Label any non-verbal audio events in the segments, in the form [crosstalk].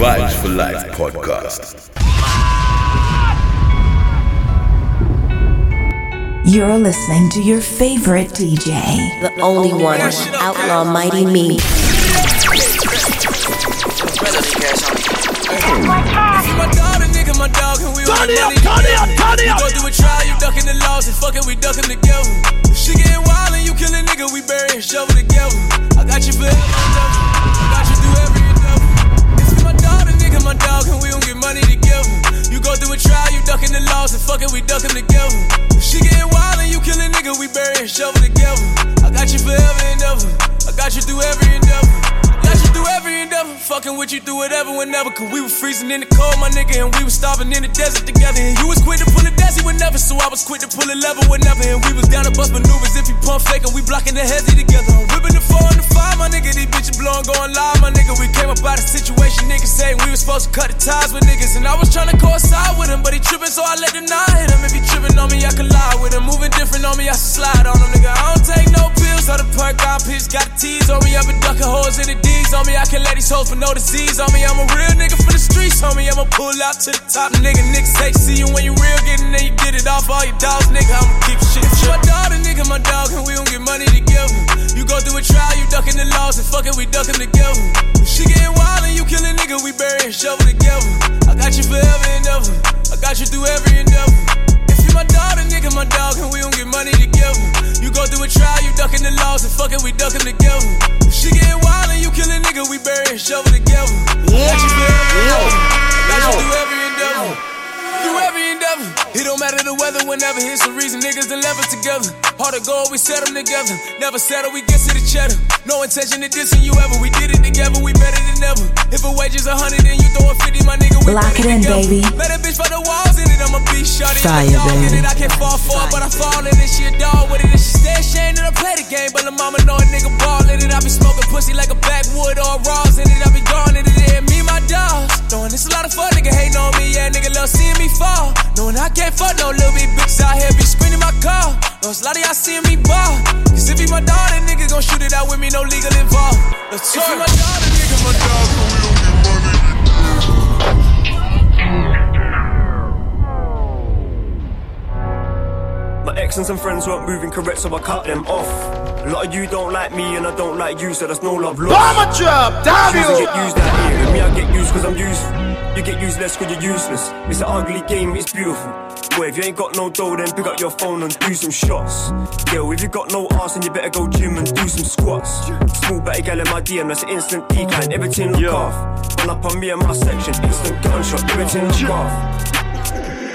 Vibes for Life podcast. You're listening to your favorite DJ. The only one, Outlaw Mighty Me. my dog, and we turn it up, turn it up, turn it up. You go through a trial, you ducking the laws, and fucking we ducking together. She getting wild and you kill a nigga, we bury and shovel together. I got you forever I got you through my dog, and we gon' get money together. You go through a trial, you ducking the laws, and fucking we ducking together. She getting wild and you kill a nigga, we bury and shovel together. I got you forever and ever. I got you through every endeavor. Got you through every endeavor, fucking with you through whatever, whenever. Cause we were freezing in the cold, my nigga, and we was starving in the desert together. And you was quick to pull a desi whenever, so I was quick to pull a lever whenever. And we was down to bust maneuvers if you pump fake, and we blocking the hezzy together. I'm four and the five, my nigga. These bitches blowing, going live, my nigga. We came up out of situation, niggas saying we was supposed to cut the ties with niggas. And I was trying to coincide with him, but he tripping, so I let him not hit him. If he tripping on me, I can lie with him. Moving different on me, I slide on him, nigga. I don't take no pills, so the perk got piss, got the tease on me. I've been ducking holes in the D's on me. I can let these hoes for no disease on me. I'm a real nigga for the streets, homie. I'ma pull out to the top, nigga. Niggas say, see you when you real, getting there, you get it off all your dogs, nigga. I'ma keep shit. If you my daughter, nigga, my dog, and we gon' get money together. You go through a trial, you ducking the laws, and fucking we ducking together. She getting wild and you kill a nigga, we bury and shovel together. I got you forever and ever. I got you through every endeavor. If you my daughter, nigga, my dog, and we gon' get money together. You go through a trial, you ducking the laws, and fucking we ducking together. She getting wild and you kill a nigga, we bury and shovel together. Yeah. Got you forever and ever. I Got you through every endeavor. Through every endeavor. It don't matter the weather, whenever here's the reason niggas left together. Hard to go, we set them together. Never settle, we get to the cheddar. No intention of dissing you ever. We did it together, we better than ever. If a wage is a hundred and you throw a fifty, my nigga, we Lock it in, together. baby. Let a bitch for the walls in it, I'm a beast shorty. Fire, dog in it, I can't fall for it, but I fall in it. She a dog with it, and she stay ashamed that I play the game. But the mama know a nigga ball in it. I be smoking pussy like a backwood or Ross in it. I be gone in it, yeah, me, my dogs. Knowing it's a lot of fun, nigga hating on me, yeah, nigga love seeing me fall. Knowing I can't fuck no little bit bitches out here be screaming my car. Know it's a lot of y'all seeing me ball. Cause if he my daughter, nigga gon' shoot it out with me, no legal involved. Let's if he my daughter, nigga, my dog, we don't get money. My ex and some friends weren't moving correct, so I cut them off. A lot of you don't like me, and I don't like you, so there's no love lost. Bomber drop, damn you! get used out here. With me, I get used cause I'm useful. You get useless cause you're useless. It's an ugly game, it's beautiful. Boy, if you ain't got no dough, then pick up your phone and do some shots. Yo, if you got no ass, then you better go gym and do some squats. Small batty gal in my DM, that's an instant decline. Everything look off. Run up on me and my section, instant gunshot. Everything look off.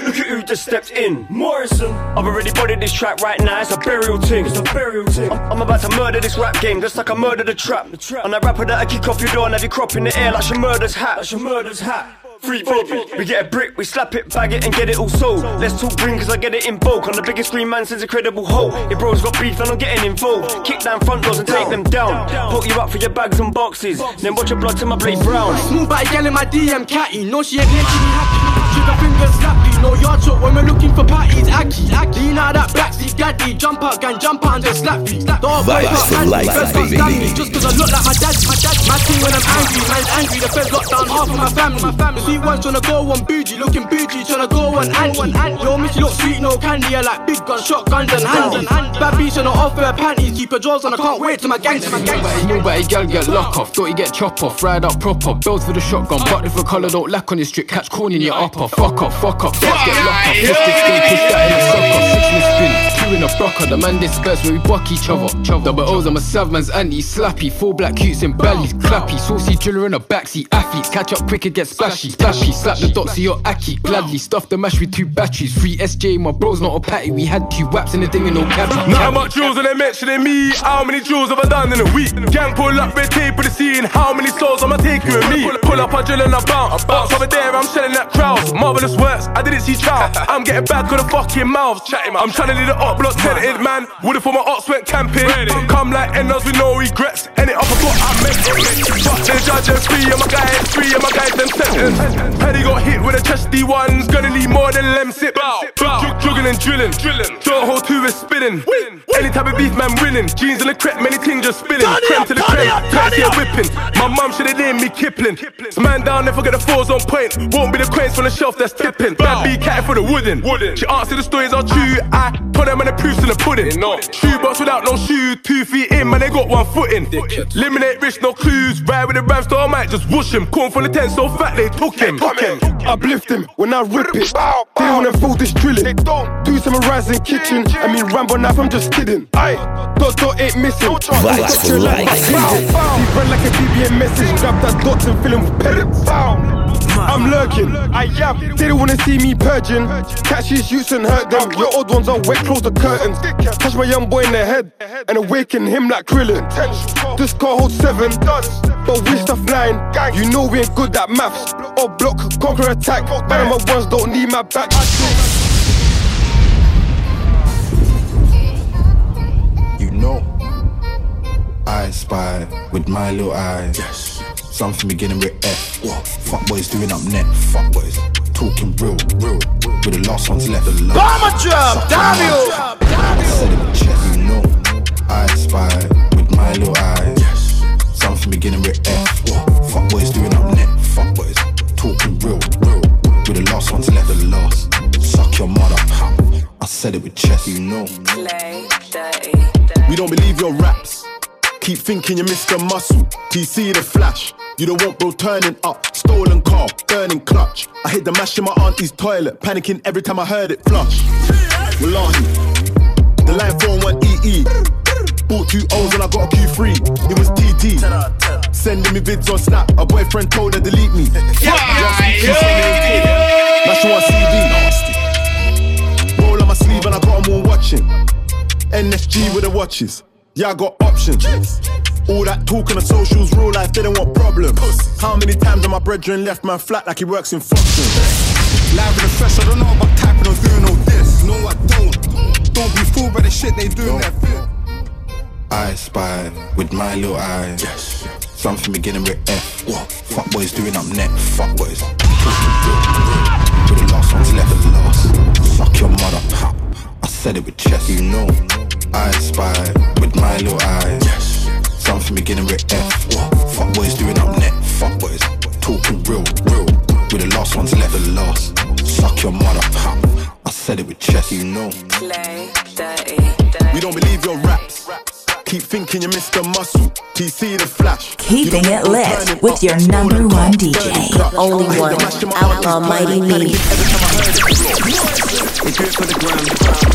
Look at who just stepped in. Morrison. I've already bodied this track right now. It's a burial thing. It's a burial thing. I'm, I'm about to murder this rap game, just like I murdered the trap. The trap. And that rapper that I kick off your door and have you crop in the air like she murder's hat. Like she murder's hat. Free Bobby. We get a brick, we slap it, bag it, and get it all sold. Let's talk green, cause I get it in bulk. On the biggest screen man since Incredible Hulk. Your bros got beef, and I'm getting involved. Kick down front doors and take them down. Put you up for your bags and boxes. Then watch your blood till my blade brown. Small batty gal in my DM catty. No, she ain't making me happy. Trigger fingers slap you. No yard shot when we're looking for patties. Gaddy. Jump out, gang, jump out and just slap you. Dog boy, Vibes got for handy. life, Feds don't stab me. Just cause I look like my dad. My dad, my thing when I'm angry. Man's angry. The feds locked down half of my family. My family. The sweet ones tryna go on bougie. Looking bougie, tryna go on anti. Yo, miss you look sweet, no candy. I like big guns, shotguns and handy. Bad bitch tryna offer her panties. Keep her drawers on. I can't wait till my gangsters. Small batty gal get lock off, thought he get chop off, ride up proper, bells for the shotgun, but if a colour don't lack on your strip, catch corn in your upper, fuck off, fuck up, gas get locked off, fist is spin, push that in sock off, six spin, in a brocker, the man disperse where we buck each other, double O's, I'm a savman's anti, slappy, four black cutes in bellies, clappy, saucy driller in a backseat, athletes, catch up quicker, get splashy, splashy, slap the dots of your aki, gladly, stuff the mash with two batteries, free SJ, my bro's not a patty, we had two waps in the thing with no cabby, Not much jewels and they mentioning me. How many jewels have I done in a week? Gang pull up red tape with the scene. How many souls am I taking with me? Pull up, I drill and I bounce. Over there, I'm shelling that crowd. Marvelous works, I didn't see trial. I'm getting back on the fucking mouth. I'm trying to lead it up block tenanted man. Would've for my ops went camping. Come like enders with no regrets. End it up, I thought I meant it. Fuck the judge and three, and my guy is three, and my guys them sentenced. Paddy got hit with a chesty ones. Gonna need more than Lemsip. Jug- Jugging and drilling. don't hold two is spinning. Any type of beef, man winning. Jeans in the crep, many things just spinning. Creme to the creme, fancy a whipping. My mum should have named me Kipling. So man down there, forget the fours on point. Won't be the coins from the shelf that's tipping. Bad B cat for the wooden. She asked if the stories are true. I put them in the proofs in the pudding. Shoe box without no shoe, two feet in, man, they got one foot in. Eliminate rich, no clues. Ride with the rap star, I might just whoosh him. Corn from the tent, so fat they took him. Uplift him when I rip it. They wanna fool this drilling. Do some rising kitchen. I mean Rambo knife, I'm just kidding. Aye, dot dot ain't missing. Vibes for life. He run like a BBM message. Grab that dot and fill him with pellets. I'm lurking, I am. They don't wanna see me purging. Catch these youths and hurt them. Your old ones are wet, close the curtains. Touch my young boy in the head and awaken him like Krillin. This car holds seven, but we stuff nine. You know we ain't good at maths. Or block, conquer, attack. Panama ones don't need my back. You know, I spy with my little eyes. Yes. Something beginning with F. What? Fuck boys doing up net. Fuck boys talking real, real. With the last ones left. The last. Bomber drop, damn you. I said it with chest. You know, I spy with my little eyes. Yes. Something beginning with F. What? Fuck boys doing up net. Fuck boys talking real, real. With the last ones left. The last. Suck your mother. I said it with chest. You know. We don't believe your raps. Keep thinking you're Mr. Muscle. TC the flash. You don't want bro turning up. Stolen car, burning clutch. I hit the mash in my auntie's toilet. Panicking every time I heard it flush. Wallahi. The line phone went EE. Bought two O's and I got a Q3. It was TT. Sending me vids on Snap. A boyfriend told her delete me. Now she want CD. Roll on my sleeve and I got them all watching. NSG with the watches. Yeah, I got options. All that talk on the socials, real life, they don't want problems. How many times have my brethren left man flat like he works in function? Live in the fresh, I don't know about typing or doing all this. No, I don't. Don't be fooled by the shit they doing that bit. I spy with my little eyes. Yes. Something beginning with F. What? Fuck boys doing up net. Fuck boys. With the last ones left. Last. Suck your mother. I said it with chest. You know. I spy with my little eyes. Yes. Something beginning with F. What? Fuck boys doing up net. Fuck boys. Talking real, real. With the last ones left. The last. Suck your mother. Ha. I said it with chest. You know. We don't believe your raps. Keep thinking you're Mr. Muscle. TC the flash. Keeping You it lit with your number one DJ. clutch. Only one. the mash Outlaw Mighty toilet. Me. Panicking every time I heard it. They do it for the gram,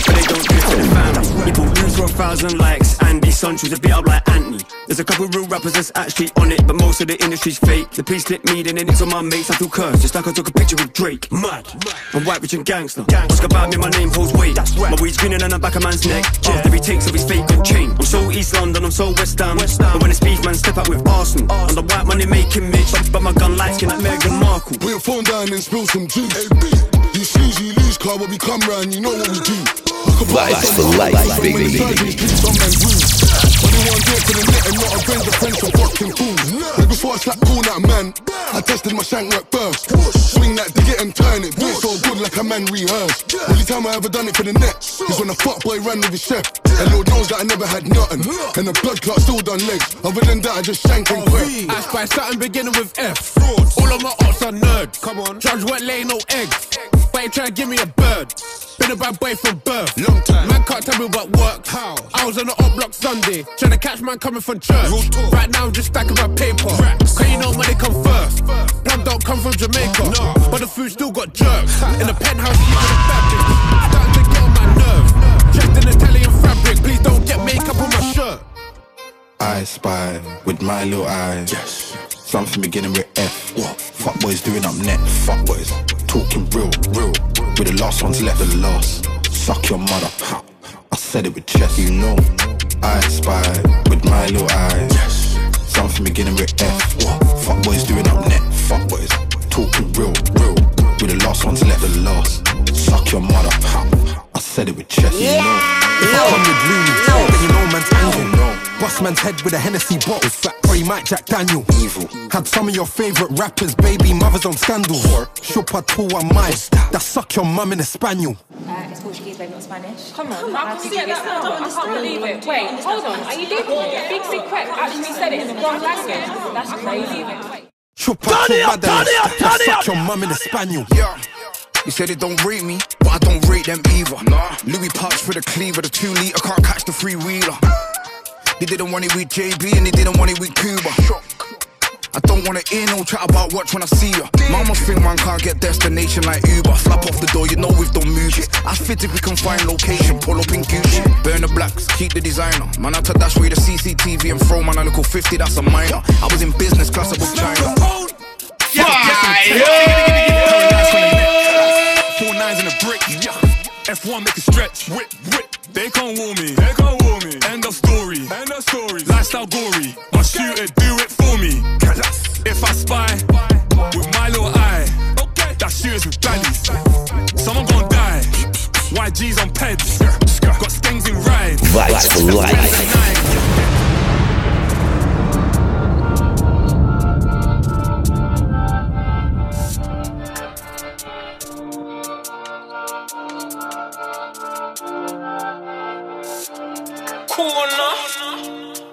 but they don't do it for the fam. People lose for a thousand likes. Andy Sancho's a bit up like Anthony. There's a couple real rappers that's actually on it, but most of the industry's fake. The police slip me, then it's on my mates. I feel cursed, just like I took a picture with Drake. Mad. I'm white, rich, and gangster. Ask about me, my name holds weight. That's right. My weed's greener than the back of man's neck. After he takes off his fake gold chain. I'm so East London, I'm so West Ham. But when it's beef, man, step out with Arsenal. I'm the white money making Mitch, but, my gun light skin like Meghan Markle. Your phone down and spill some juice. You snooze, you lose, car, when we come round, you know what we do. Vibes for life, baby. Some men lose. When they want to do it to the net and not avenge the friends from fucking fools. Like before I slap cool that man, I tested my shank work first. Swing that, dig it and turn it. Do it so good like a man rehearsed. Only time I ever done it for the net is when a fuck boy ran with his chef. And Lord knows that I never had nothing. And the blood clot still done legs. Other than that, I just shank and quit. I spy something beginning with F. All of my ops are nerds. Come on. Judge weren't laying no eggs. But ain't trying to give me a bird. Been a bad boy from birth. Long time. Man can't tell me what works. How? I was on the up block Sunday. Trying to catch man coming from church. Right now I'm just stacking my paper. Cause you know money come first. Plum don't come from Jamaica. But the food still got jerks. In the penthouse, you the fabric. Starting to get on my nerve. Dressed in Italian fabric. Please don't get makeup on my shirt. I spy with my little eyes. Yes. Something beginning with F. What? Fuck boys doing up net. Fuck boys talking real, real. With the last ones left. The last. Suck your mother. I said it with chest. You know. I spy with my little eyes. Yes. Something beginning with F. What? Fuck boys doing up net. Fuck boys talking real, real. With the last ones left. The last. Suck your mother. I said it with chest. You know. If I come with then you know man's angry. Bust man's head with a Hennessy bottle. Or he might Jack Daniel. Evil. Had some of your favorite rappers, baby mothers on scandal. Chupa tu a mais, that suck your mum in a spaniel. Uh, it's Portuguese, baby, not Spanish. Come on, how can you get that now? I can't believe it. Wait, hold on. Are you dickhead? Big Sick Crack actually said it in the wrong language. That's crazy. Chupa tu madre, that suck your mum in a spaniel. Yeah. You said it don't rate me, but I don't rate them either. Nah. Louis parks for the cleaver, the two liter can't catch the three wheeler. They didn't want it with JB and they didn't want it with Cuba. I don't wanna hear no chat about watch when I see ya. Mama think man can't get destination like Uber. Flap off the door, you know we've done move. I fit if we can find location, pull up in Gucci. Burn the blacks, keep the designer. Man, I to dash with the CCTV and throw man a little 50, that's a minor. I was in business class, I was China. Four nines in a brick. F1 make it stretch. Whip, whip. They can't warn me. They can't warn me. End of story. End of story. Lifestyle gory. My shooter do it for me. If I spy with my little eye, okay. that shooters with baddies. Someone gon' die. YG's on peds. Got skanks in ride. Vibes for life.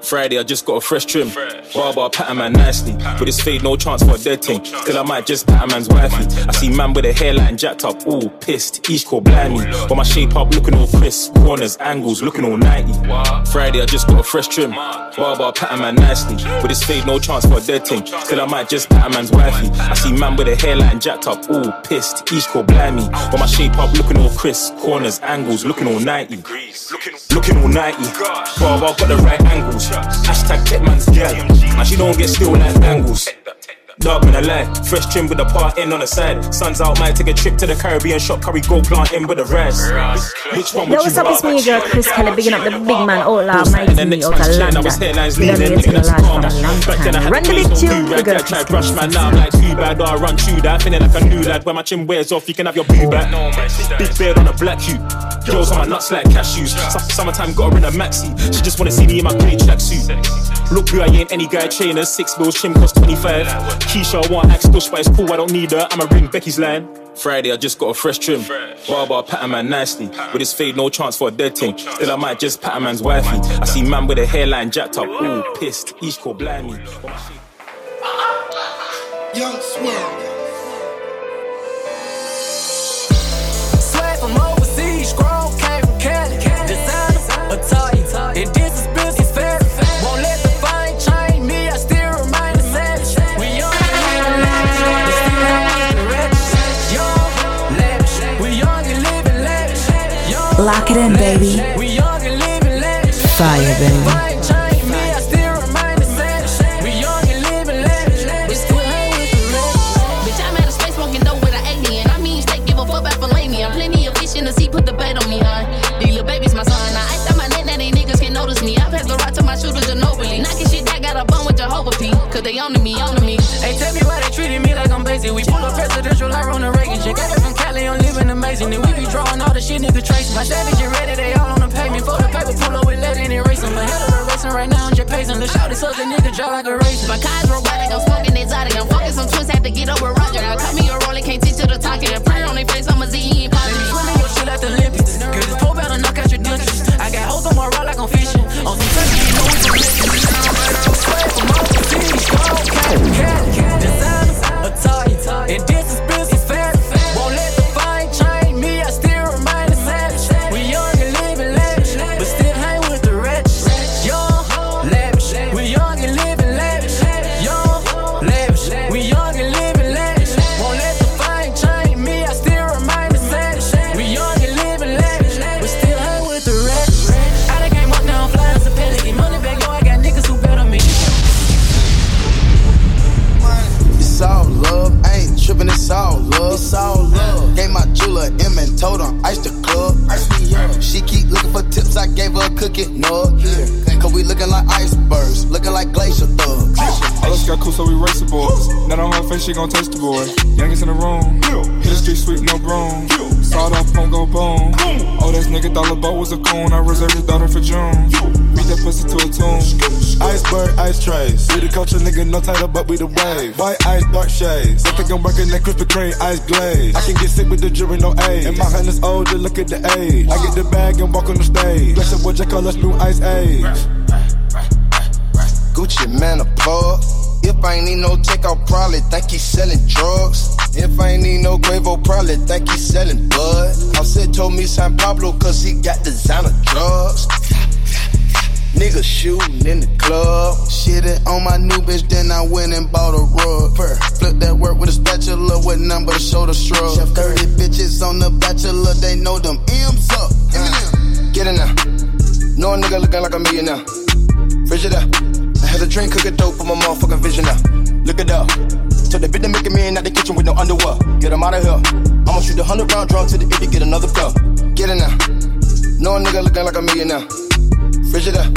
Friday, I just got a fresh trim. Barber, pattern man nicely. With this fade, no chance for a dead thing. Till I might just pattern man's wifey. I see man with a hairline jacked up, all pissed. Each call blimey. But my shape up looking all crisp. Corners, angles, looking all 90. Friday, I just got a fresh trim. Barber, pattern man nicely. With this fade, no chance for a dead thing. Till I might just pattern man's wifey. I see man with a hairline jacked up, all pissed. Each call blimey. But my shape up looking all crisp. Corners, angles, looking all 90. Looking all 90. Barber got the right angles. Hashtag tech man's gal. And she don't get still like bangles. Dog man, I lie. Fresh trim with the part in on the side. Sun's out, might take a trip to the Caribbean shop, curry gold plant in with the rice. Which one Yo, what's up? It's me, your girl Chris Kelly, bigging up the big man, Outlaw, And Mighty then Me, next out of man's chain, I London. was headlines You know me, leaning, it's been a niggas large calm. for a long Back then I time. had Run the the big place on tune, do the rag, girl I tried Chris brush man, now I'm like too bad, or I run through that. Feeling like a new lad, when my chin wears off, you can have your boo back. Big beard on a black hue. Girls on my nuts like cashews. Su- Summertime got her in a maxi. She just wanna see me in my grey tracksuit. Look who I ain't, any guy trainers. Six bills, trim cost 25. Keisha I want axe push, but it's cool, I don't need her. I'ma ring Becky's line. Friday, I just got a fresh trim. Barber, pattern man nicely. With his fade, no chance for a dead thing. Still, I might just pattern man's wifey. I see man with a hairline jacked up, all pissed. Each call blind me. Young Smurf. Me. I pass the rock to my shooter, Ginobili. Knocking shit that got a bun with Jehovah P. Cause they on to me, on to me. Hey, tell me why they treating me like I'm basic. We pull up presidential like Ronald Reagan. Shit, got it from Cali, I'm living amazing. And we be drawing all the shit nigga tracing. My savage and ready, they all on the pavement. For the paper, pull up with lead and erase them. Ahead of the racing right now, I'm just pacing. Shout this up, the nigga draw like a racing. My car's robotic, I'm smoking exotic. I'm fucking some twins, had to get over Roger. Now cut me a rolling, can't teach you to the talking. A print on their face, I'm a Z, he ain't Baby, swimming your shit at the Olympics. Cause this pole better knock out your dentures. I got hoes on my rod like I'm fishing. On some country, you know we from Memphis. Swag from overseas, strong, Cali, Cali. Designer, Italian. And this is told him ice the club. She keep looking for tips, I gave her a cookie, no. Cause we looking like icebergs, looking like glacier thugs. All those got cool, so we race the boys. Not on her face, she gon' taste the boy. Youngest in the room. Hit the street sweep, no broom. Sawed off, won't go boom. Oh, this nigga thought LeBeau was a coon. I reserved his daughter for June. Beat that pussy to a tune. Iceberg, ice trays. We the culture, nigga, no title, but we the wave. White ice, dark shades. I think I'm working that Krispy Kreme ice glaze. I can get sick with the jury, no age. And my hand is older, look at the age. I get the bag and walk on the stage. Bless it, what you call new ice age. Gucci Mane a plug. If I ain't need no take, I'll probably think he's selling drugs. If I ain't need no Quavo, probably think he's selling bud. said told me San Pablo, cause he got designer drugs. Niggas shooting in the club. Shitting on my new bitch, then I went and bought a rug. Flip that work with a spatula with none but a shoulder shrug. 30 bitches on the bachelor, they know them M's up. Uh, Get in there. No nigga looking like a millionaire. Frigidaire. I had a drink, cook a dope for my motherfucking vision now. Look it up. Told the bitch to make a million out the kitchen with no underwear. Get him out of here. I'ma shoot a hundred round drum to the to get another cup. Get it there. No a nigga looking like a millionaire. Frigidaire.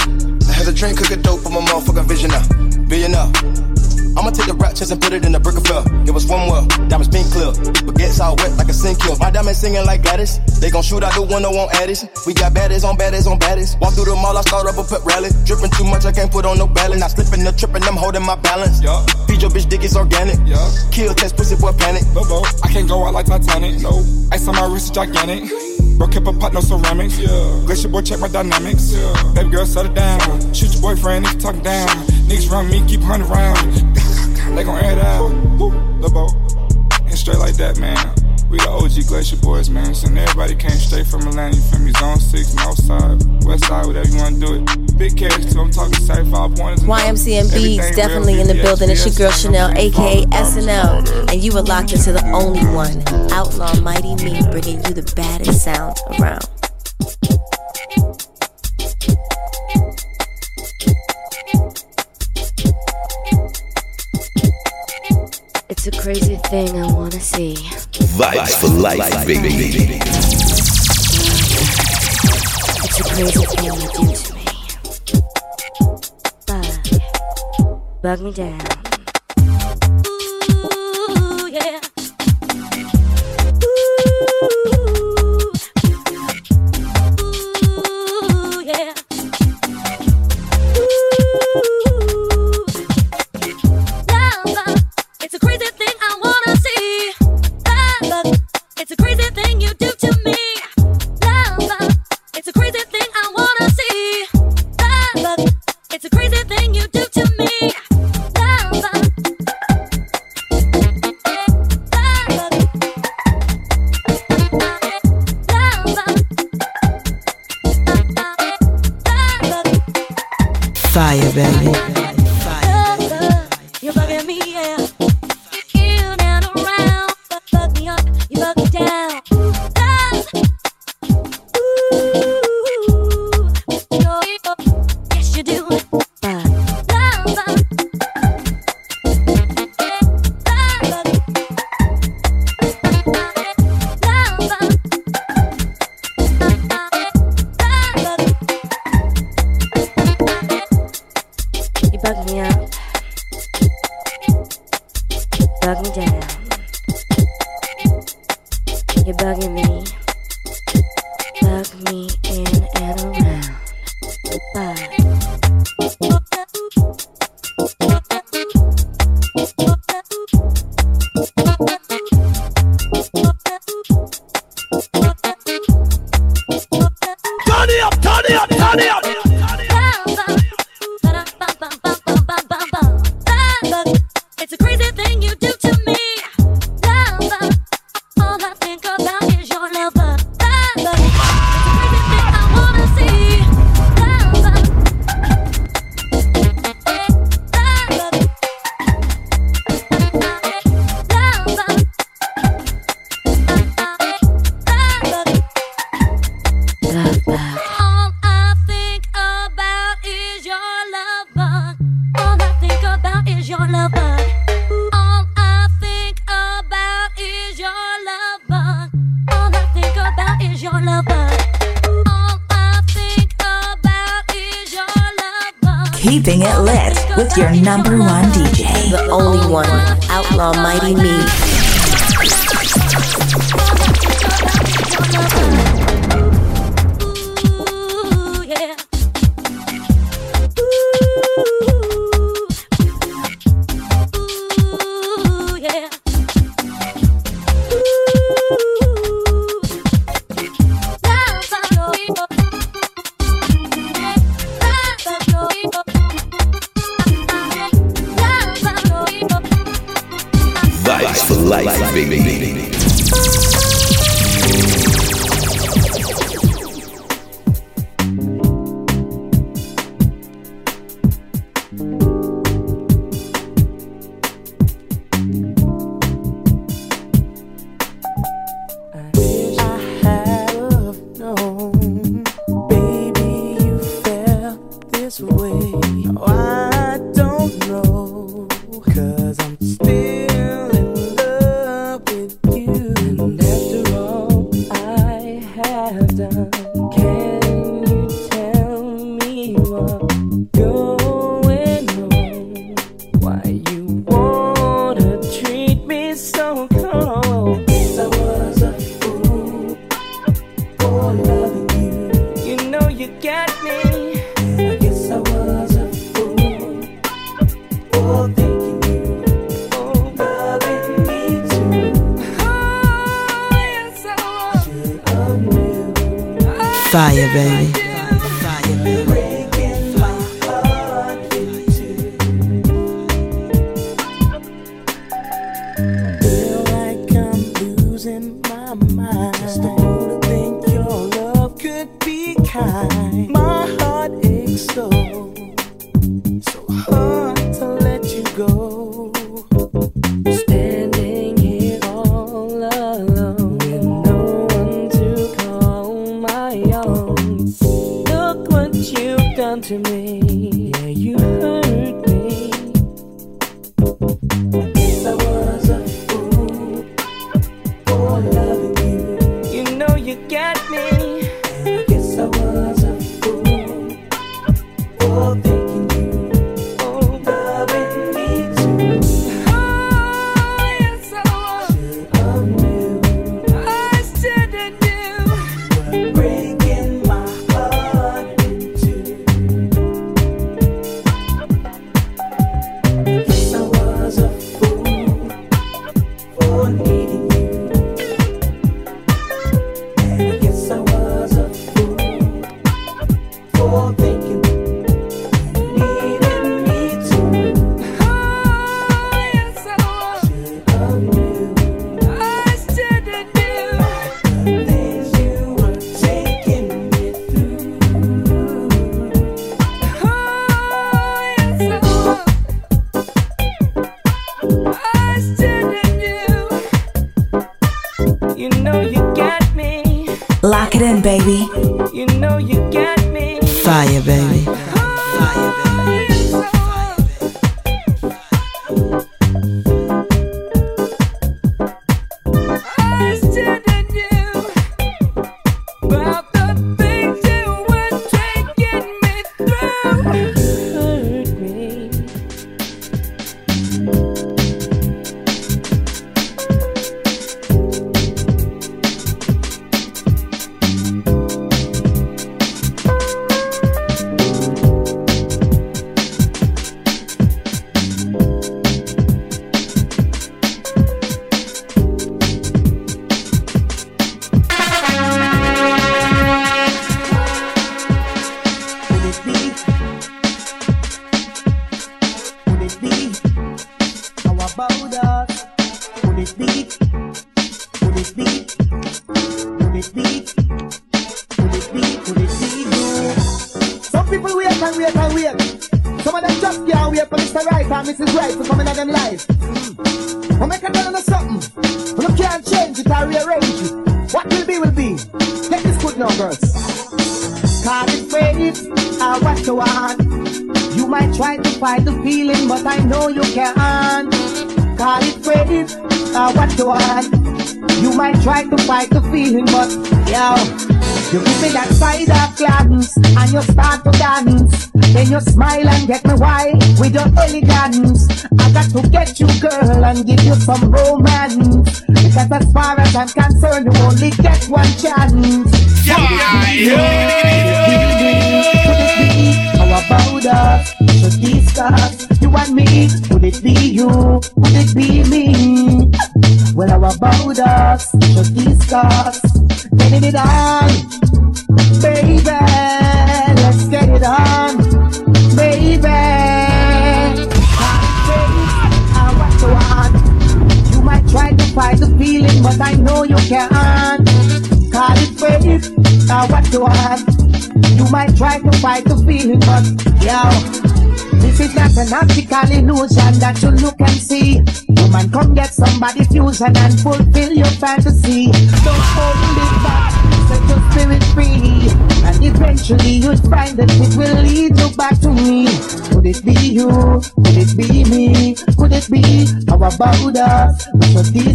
I had a drink, cook a dope for my motherfucking vision now. Billionaire. I'ma take the rat chest and put it in the brick of fell. Give us one well, diamonds pink clear. Baguettes all wet like a sink kill. My diamonds singing like Gladys. They gon' shoot out the window on Addis. We got baddies on baddies on baddies. Walk through the mall, I start up a pep rally. Dripping too much, I can't put on no balance. Not slipping or tripping, and I'm holding my balance. Yeah. Feed your bitch dick, it's organic. Yeah. Kill test pussy boy panic. Bobo, I can't go out like Titanic. No, ice on my wrist is gigantic. Bro, kept a pot, no ceramics. Yeah. Glacier boy, check my dynamics. Yeah. Baby girl, settle down. Shoot your boyfriend, nigga, talk down. Niggas run me, keep hunting round. [laughs] They gon' air it out. The boat. And straight like that, man. We the OG Glacier Boys, man. So everybody came straight from Atlanta, you feel me? Zone 6, North Side, West Side, whatever you wanna do it. Big cash, too. I'm talking 75 pointers. YMCM Beats definitely in the building. It's your girl Chanel, aka SNL. And you are locked into the only one, Outlaw Mighty Me, bringing you the baddest sounds around. It's a crazy thing I wanna see. Vibes for life, baby. It's a crazy thing you do bug me down. Ooh, yeah. Ooh, baby. Down. You're bugging me. Bug me Get you, girl, illusion that you look and see. Woman, come get somebody fusion and fulfill your fantasy. Don't hold it back, set your spirit free. And eventually you'll find that it will lead you back to me. Could it be you? Could it be me? Could it be how about us? We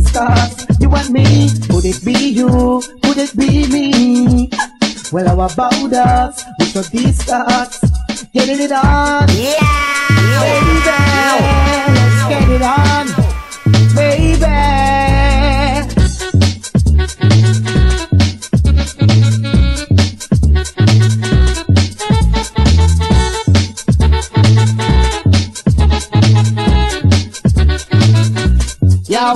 you and me. Could it be you? Could it be me? Well, how about us? We getting it on. Yeah, baby, let's get it on, baby. Yo,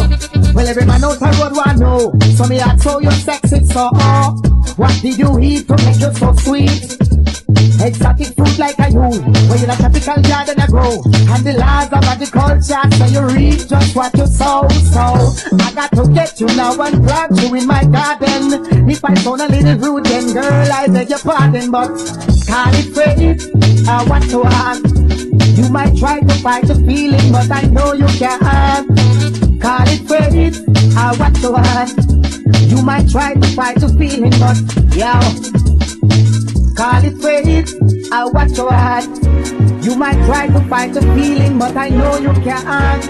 well every man out the road want know. So me I how you sex sexy so oh. What did you eat to make you so sweet? Exotic fruit like a you Where in a tropical garden I grow. And the laws of agriculture So you reap just what you sow So I got to get you now and plant you in my garden. If I sound a little rude then girl I beg your pardon But call it faith I want to ask. You might try to fight the feeling But I know you can't. Call it faith I want to ask. You might try to fight the feeling But yo Call it faith, I watch your heart. You might try to fight the feeling, but I know you can't.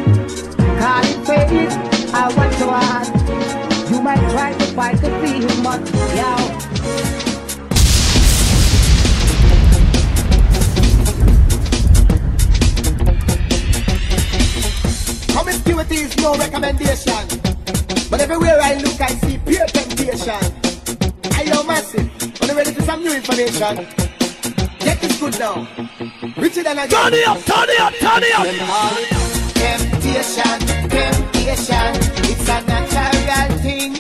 Call it faith, I watch your heart. You might try to fight the feeling, but yo. Promiscuity is no recommendation, but everywhere I look, I see pure temptation. I am massive. Are you ready for some new information? Get this good now. Richer than I Turn it up, turn it up, turn it up. Them call it Temptation, temptation. It's a natural thing.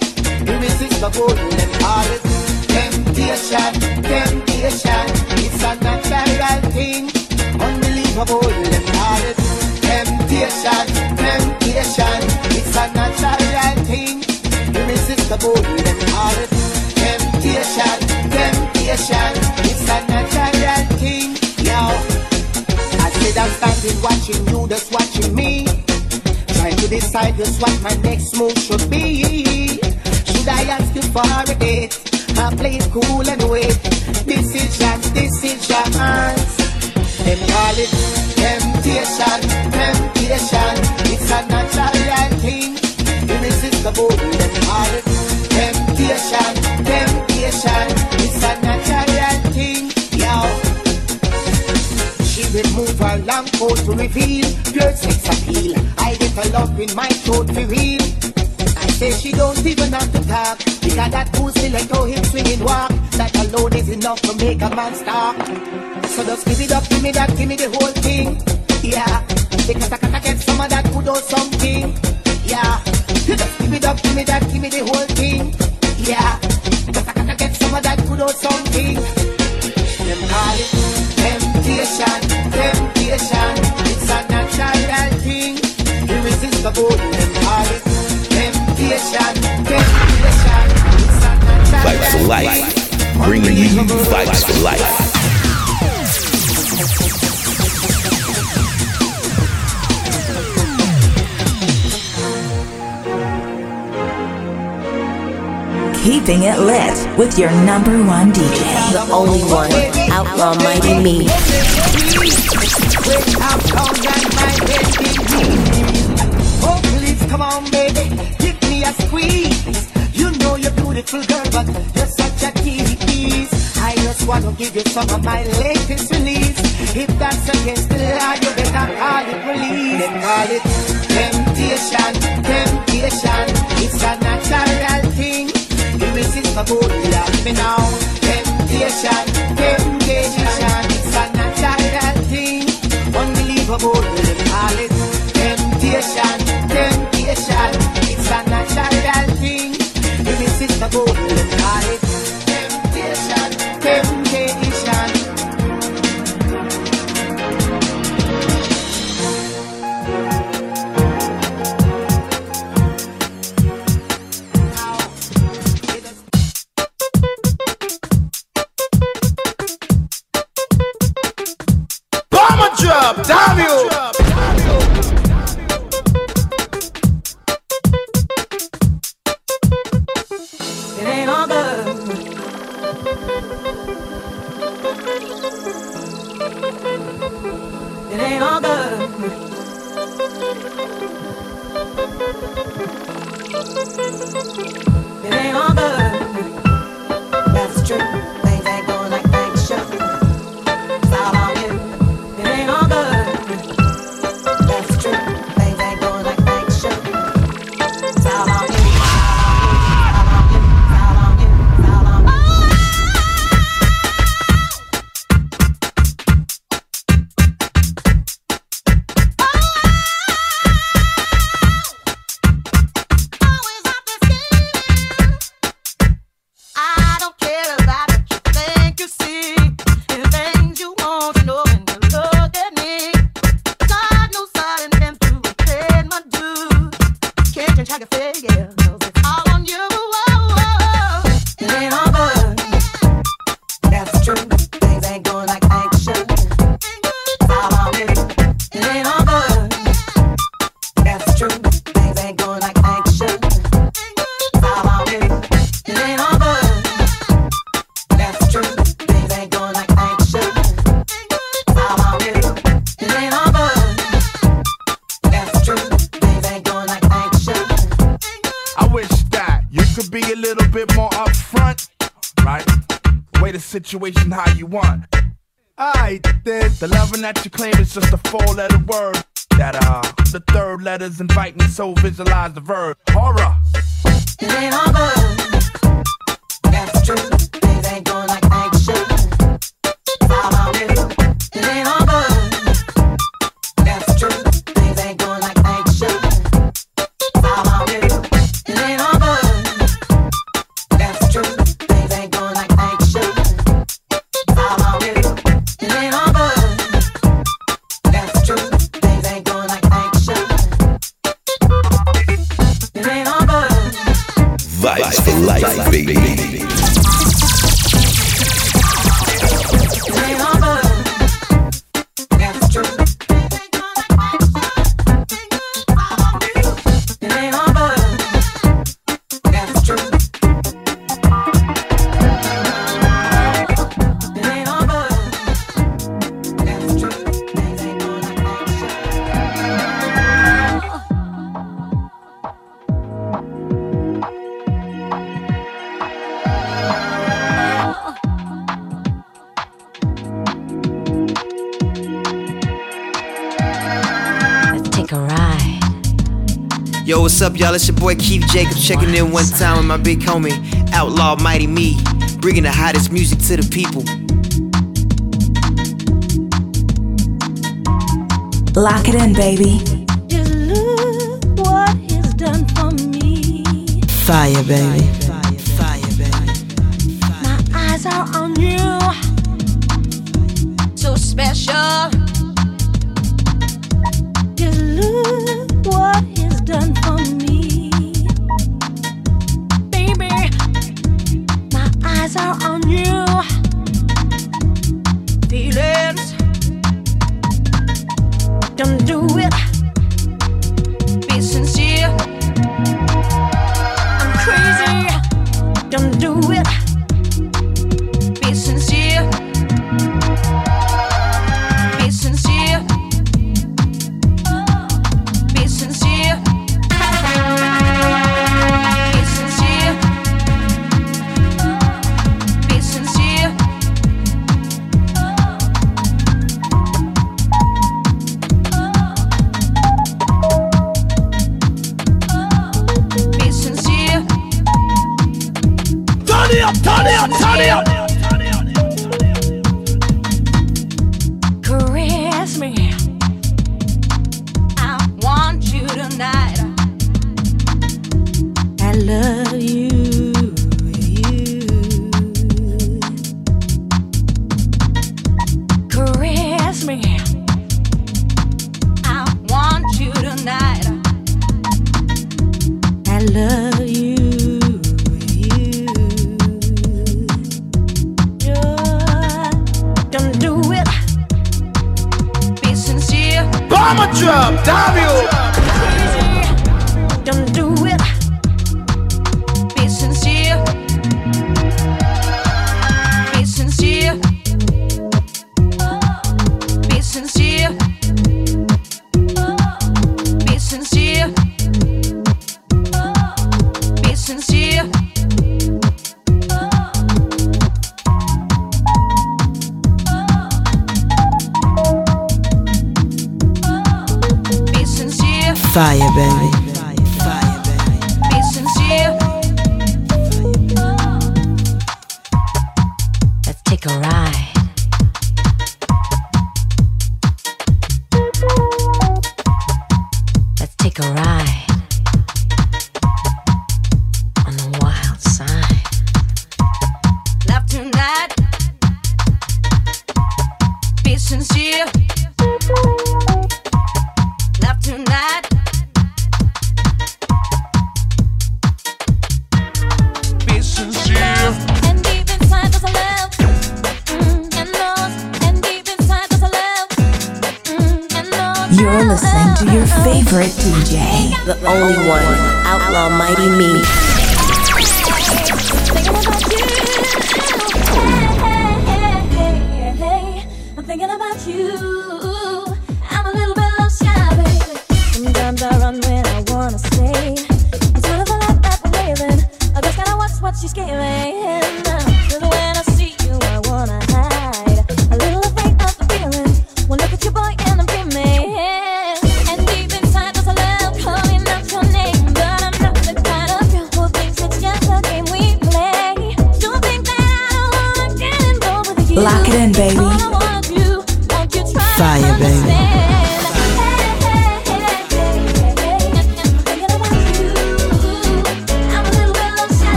Irresistible. Call it temptation, temptation. It's a natural thing. Unbelievable. Call it temptation, temptation. It's a natural thing. Irresistible. It temptation, temptation. It's a natural thing, yo. I said I'm standing watching you, just watching me. Trying to decide just what my next move should be. Should I ask you for a date? I play it cool and wait. Decisions, decisions. Them call it temptation, temptation. It's a natural thing. Irresistible. Them call it temptation, temptation. Her long coat oh, to reveal pure sex appeal. I get a love in my throat for real. I say she don't even have to talk. Because that pussy like how him swinging walk? That alone is enough to make a man stop. So just give it up, give me that, give me the whole thing. Yeah, because I gotta get some of that good or something. Yeah, just give it up, give me that, give me the whole thing. Yeah, because I gotta get some of that good or something life. Bringing you new vibes for life. Keeping it lit with your number one DJ. The only one, Outlaw Mighty Me. want to give you some of my latest release. If that's against the law, you better call it release. Then call it temptation, temptation. It's a natural thing. Irresistible, love me now. Temptation, temptation. It's a natural thing. Unbelievable. got you What's up, y'all? It's your boy Keith Jacobs checking in one time with my big homie, Outlaw Mighty Me, bringing the hottest music to the people. Lock it in, baby. Fire, baby.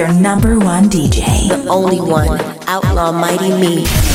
your number one DJ. The only one. Outlaw Mighty Me.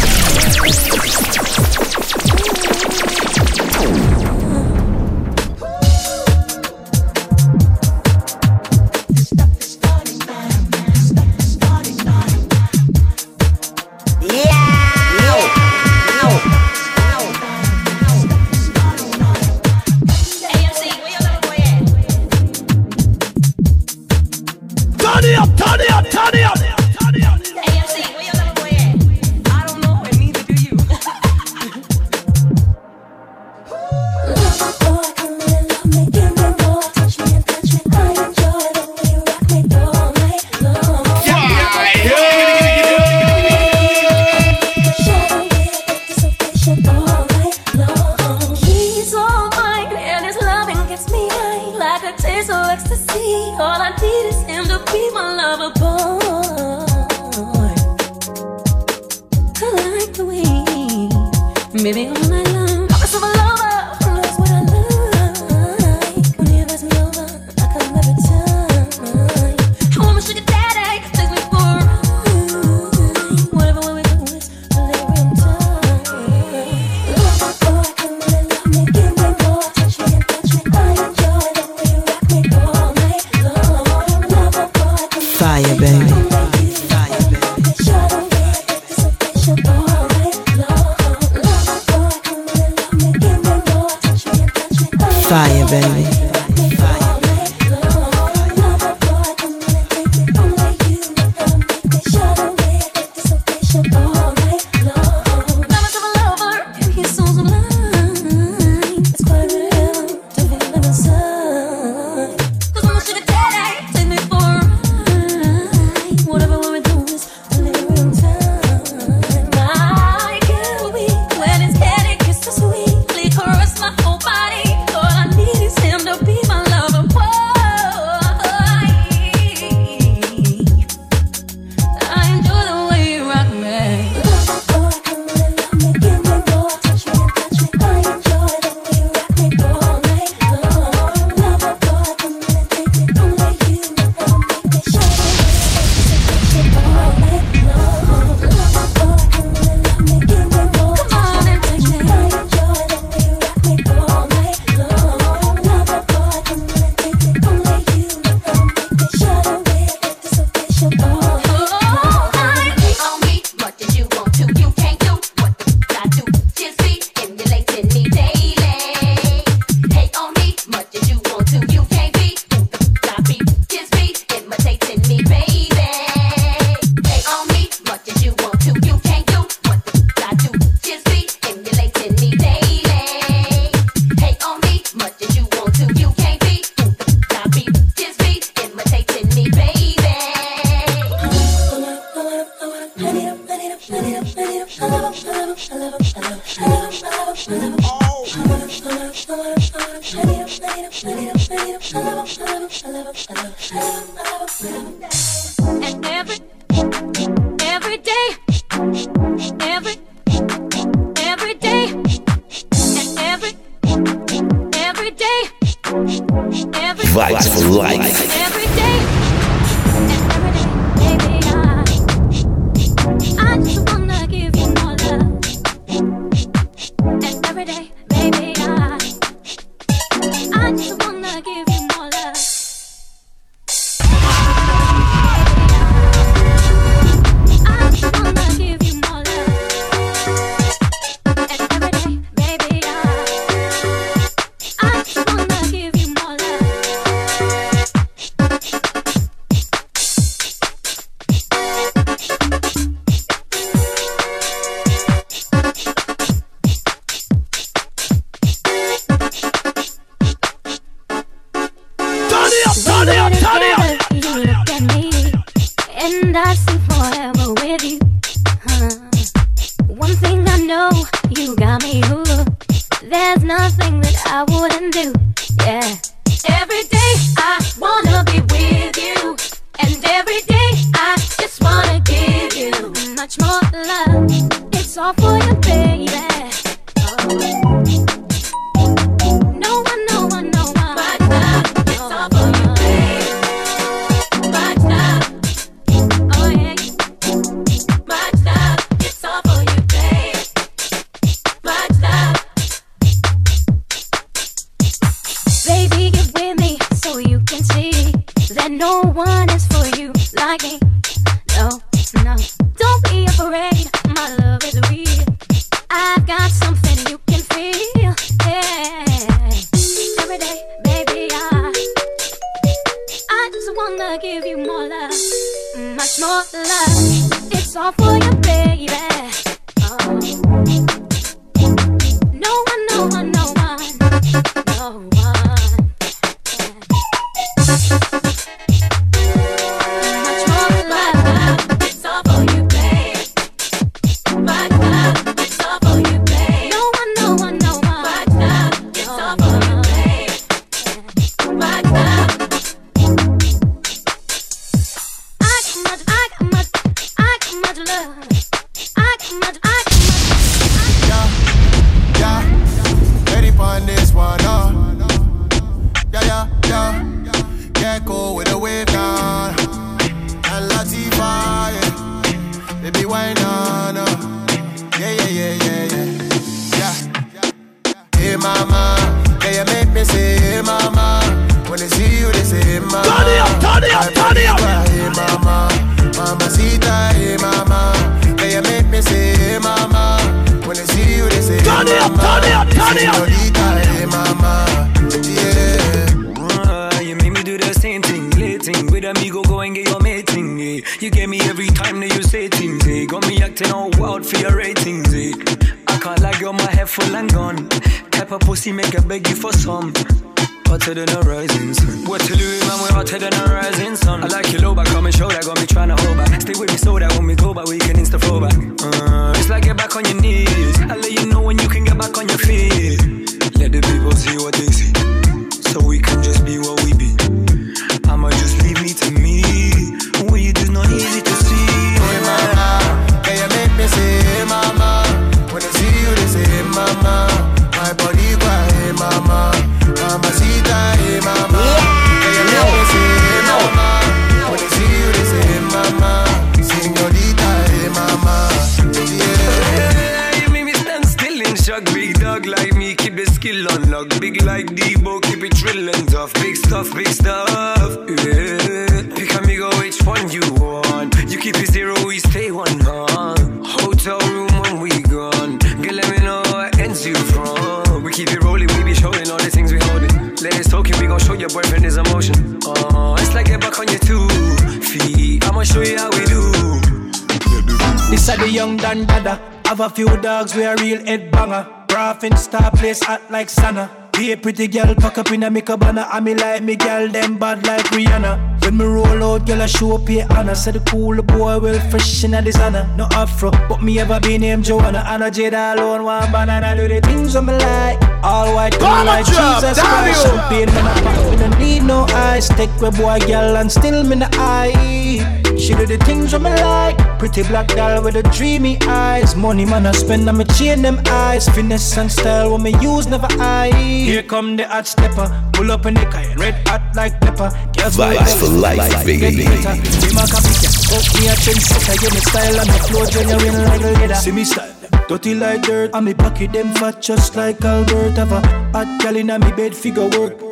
Pretty girl, pack up in a make banner. I me like me girl, them bad like Rihanna. When me roll out, girl, I show up here honor. Say the cool boy, well fresh in a designer. No afro, but me ever be named Joanna. And a Jada alone, one banana. Do the things on me like. All white, Come like job, Jesus Christ. Champagne, man, I pop. Me don't need no ice. Take a boy, girl, and still me the eye. She do the things on me like. Pretty black girl with the dreamy eyes. Money man I spend on me chain them eyes. Finesse and style when me use never eye. Here come the hot stepper. Pull up in the car, red hot like pepper. Girls Vibes want for it, life, like baby. get better. Be my copycat. Fuck me a trendsetter. Give me style and me flow genuine like leather. See me style. Dirty like dirt, and me pocket them fat just like Albert. Have a hot gal inna me bed, figure work.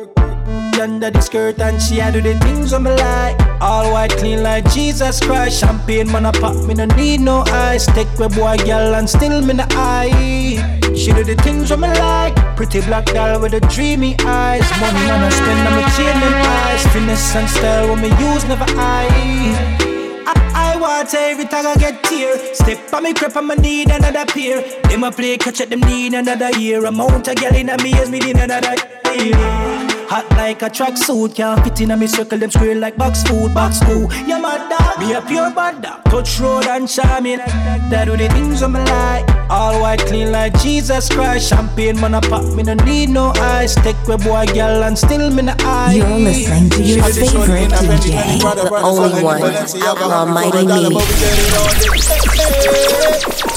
Under the skirt and she a do the things on me like All white clean like Jesus Christ Champagne man a pop, me no need no ice Take a boy girl and still me no eye She do the things on me like Pretty black girl with the dreamy eyes Money man I spend on me chain them eyes Finesse and style when me use never eye I, I want every time I get tear. Step on me crep and me need another pair. Them a play catch up, them need another year. Amount of girl in a me as me need another year. Hot like a track suit, can't fit in a me circle, them square like box food, box school. Yeah, my dog, me a pure bad dog. Touch road and charming, that do the things on my like. All white clean like Jesus Christ. Champagne man a pop, me no need no ice. Take a boy girl and still me no eye. You're listening to your favorite DJ, The only one, Outlaw Mighty Me.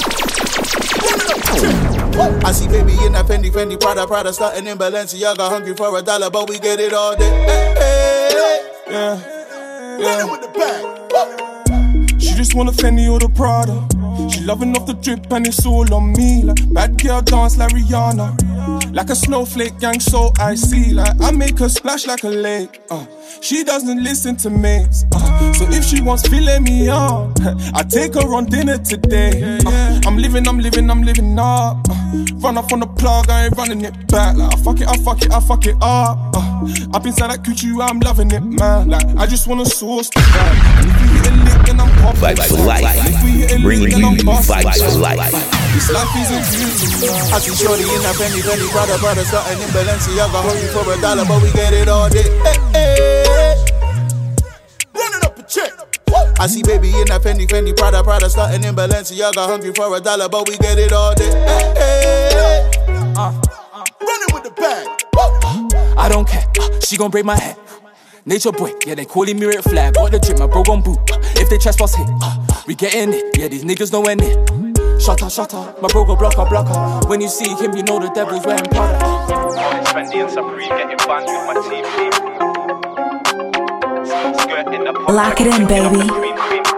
I see baby in a Fendi, Fendi, Prada, Prada, starting in Balenciaga, hungry for a dollar, but we get it all day. Hey, hey, Yeah, yeah. with the bag. She just wanna Fendi or the Prada. She loving off the drip and it's all on me. Like bad girl dance like Rihanna. Like a snowflake gang, so icy. Like I make her splash like a lake. Uh, she doesn't listen to me. Uh, so if she wants filet me on, [laughs] I take her on dinner today. Uh, I'm living, I'm living, I'm living up. Uh, run up on the plug, I ain't running it back. Like I fuck it, I fuck it, I fuck it up. Uh, up inside that coochie, I'm loving it, man. Like I just wanna source the vibe. And if we hit a lick, then I'm. Vibes for And if we hit a life. Bringing you I'm vibes for life. This life is a beautiful. I see Shorty in a Fendi, Fendi, Prada, Prada, starting in Balenciaga, hungry for a dollar, but we get it all day. Eh, hey, hey. Running up a check. I see baby in a Fendi, Fendi, Prada, Prada, starting in Balenciaga, hungry for a dollar, but we get it all day. Eh, eh. uh, uh. Hey, hey. Running with the bag. I don't care, uh, she gon' break my head. Nature boy, yeah, they calling me red flag. Got the drip, my bro gon' boot. If they trespass hit, uh, we getting it. Yeah, these niggas nowhere near. Shut up, shut up. My bro go block up, block up. When you see him, you know the devil's wearing Prada. Fendi and Supreme getting banned with my the Lock it in, baby.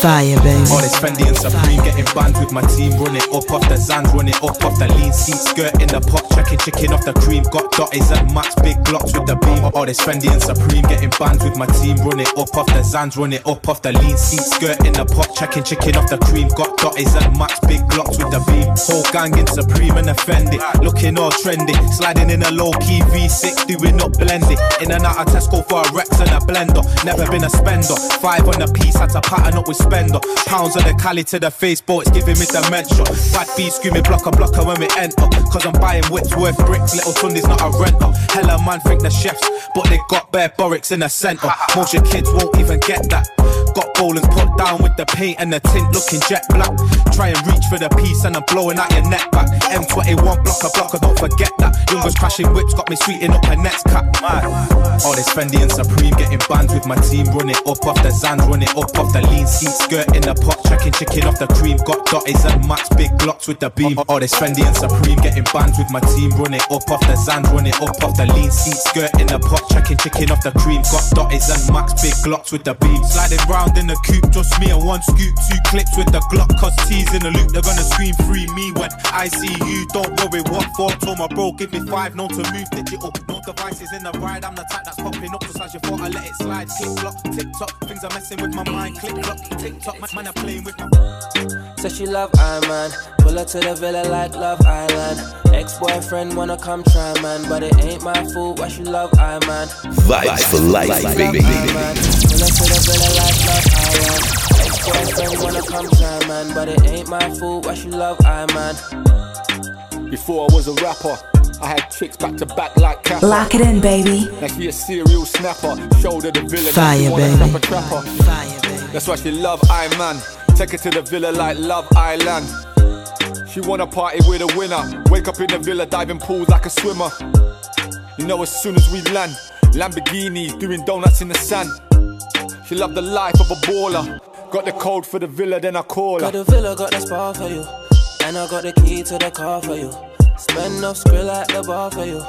Fire, baby. All this Fendi and Supreme getting banned with my team. Run it up off the Zans, run it up off the lean seat. Skirt in the pot, checking chicken off the cream. Got dotties and max big blocks with the beam. All this Fendi and Supreme getting banned with my team. Run it up off the Zans, run it up off the lean seat. Skirt in the pot, checking chicken off the cream. Got dotties and max big blocks with the beam. Whole gang in Supreme and offended. Looking all trendy. Sliding in a low key V6, doing up blended. In and out of Tesco for a Rex and a blender. Never been a spender. Five on the piece, had to pattern up with Pounds on the Cali to the face, but it's giving me dementia. Bad beat screaming blocker blocker when we enter. Cause I'm buying whips worth bricks. Little Tundi's not a renter. Hella man think the chefs, but they got bare Boricks in the center. Most your kids won't even get that. Got bowlers put down with the paint and the tint looking jet black. Try and reach for the piece and I'm blowing out your neck back. M21 blocker blocker, don't forget that. Youngers crashing whips got me sweeting up her next cut. All this Fendi and Supreme getting banned with my team. Run it up off the Zans, run it up off the lean seat. Skirt in the pot, checking chicken off the cream. Got dotties and max big blocks with the beam. All this Fendi and Supreme getting banned with my team. Run it up off the Zans, run it up off the lean seat. Skirt in the pot, checking chicken off the cream. Got dotties and max big glocks with the beam. Sliding round in the coupe, just me and one scoop. Two clips with the Glock, cause T's in the loop. They're gonna scream free me when I see you. Don't worry, what for? Told my bro, give me five, known to move digital. No devices in the ride, I'm the type that's popping up. Just as you thought, I let it slide. Click block, tick tock, things are messing with my mind. Click clock, tick tock, man, man are playing with my. Said she love I man. Pull her to the villa like Love Island. Ex-boyfriend wanna come try man, but it ain't my fault why she love I man. Vibes for life, baby. Pull her to the villa like Love Island. Ex-boyfriend wanna come try man, but it ain't my fault why she love I man. Before I was a rapper, I had chicks back to back like Kappa. Lock it in, baby. Now she a serial snapper, shoulder the villain. Fire, now she wanna baby. trap a trapper. That's why she love I man. Take her to the villa like Love Island. She wanna party with a winner. Wake up in the villa, diving pools like a swimmer. You know, as soon as we land, Lamborghinis doing donuts in the sand. She love the life of a baller. Got the code for the villa, then I call her. Got the villa, got the spa for you. And I got the key to the car for you. Spend no skrill at the bar for you.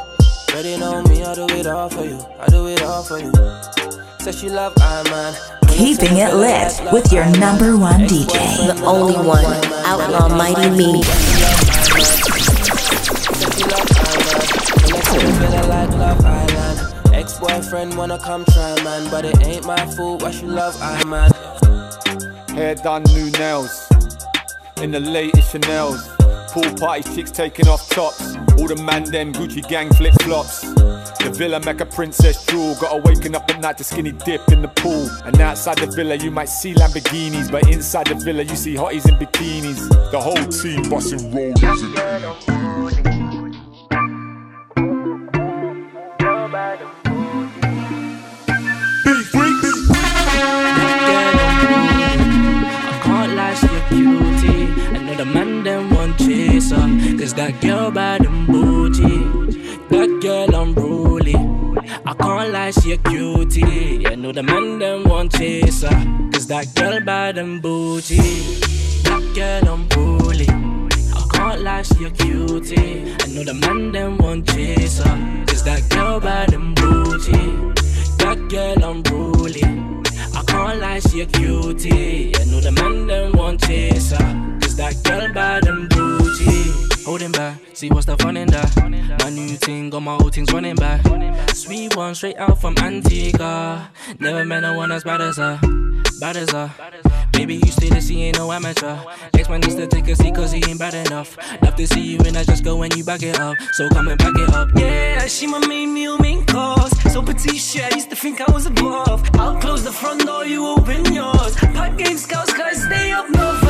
Ready know me, I do it all for you. I do it all for you. Said she love I man. Keeping it lit with your number one DJ. The only one, Outlaw Mighty Me. Villa like Love Island. Ex-boyfriend wanna come try man, but it ain't my fault why she love I man. Hair done, new nails. In the latest Chanels. Pool party chicks taking off tops. All the man them Gucci gang flip flops. The villa make a princess jewel. Gotta waking up at night to skinny dip in the pool. And outside the villa you might see Lamborghinis, but inside the villa you see hotties in bikinis. The whole team busting rollers chase. Cause that girl bad and bougie. That girl unruly. I can't lie, she a cutie. I know the man them want chase her. Cause that girl bad and bougie. That girl unruly. I can't lie, she a cutie. I know the man them want chase her. Cause that girl bad and bougie. That girl unruly. I can't lie, she a cutie. I know the man them want chase her. That girl bad and bougie. Holding back, see what's the fun in that? My new thing, got my old things running back. Sweet one straight out from Antigua. Never met no one as bad as her. Bad as her. Maybe you stay to see ain't no amateur. Next man needs to take a seat cause he ain't bad enough. Love to see you and I just go when you back it up. So come and back it up. Yeah, she my main meal, main course. So petite shit, I used to think I was above. I'll close the front door, you open yours. Pipe game scouts, guys, stay up north.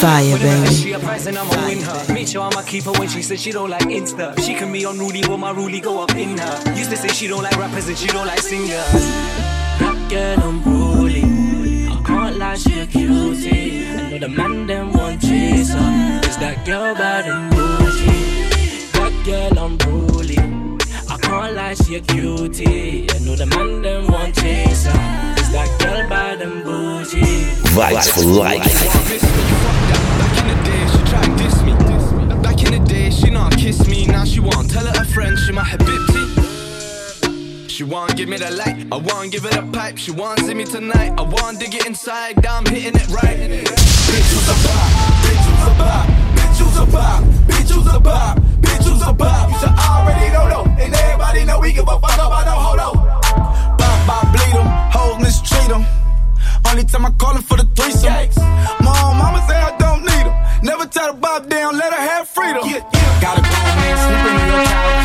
Fire, baby. She a prize and I'ma win her. Make sure I'ma keep her when she said she don't like Insta. She can be unruly, but my ruly go up in her. Used to say she don't like rappers and she don't like singers. That girl unruly. I can't lie, she a cutie. I know the man them want chase her. Cause that girl bad and bougie. That girl unruly. I can't lie, she a cutie. I know the man them want chase her. Cause that girl bad and bougie. Vibes for life. Back kiss me. Now she want tell her a friend she my habibti. She want give me the light. I want give it a pipe. She want see me tonight. I want dig it inside. I'm hitting it right. Bitch, who's a bop? Bitch, who's a bop? Bitch, who's a bop? Bitch, who's a bop? Bitch, who's a bop? You should already know though. And everybody know we give a fuck about no hold on. Bop, bop, bleed them. Hoes mistreat them. Only time I call him for the threesome. Mom, mama say I don't need him. Never tell the bob down, let her have freedom. Got a grown man sleeping on your couch.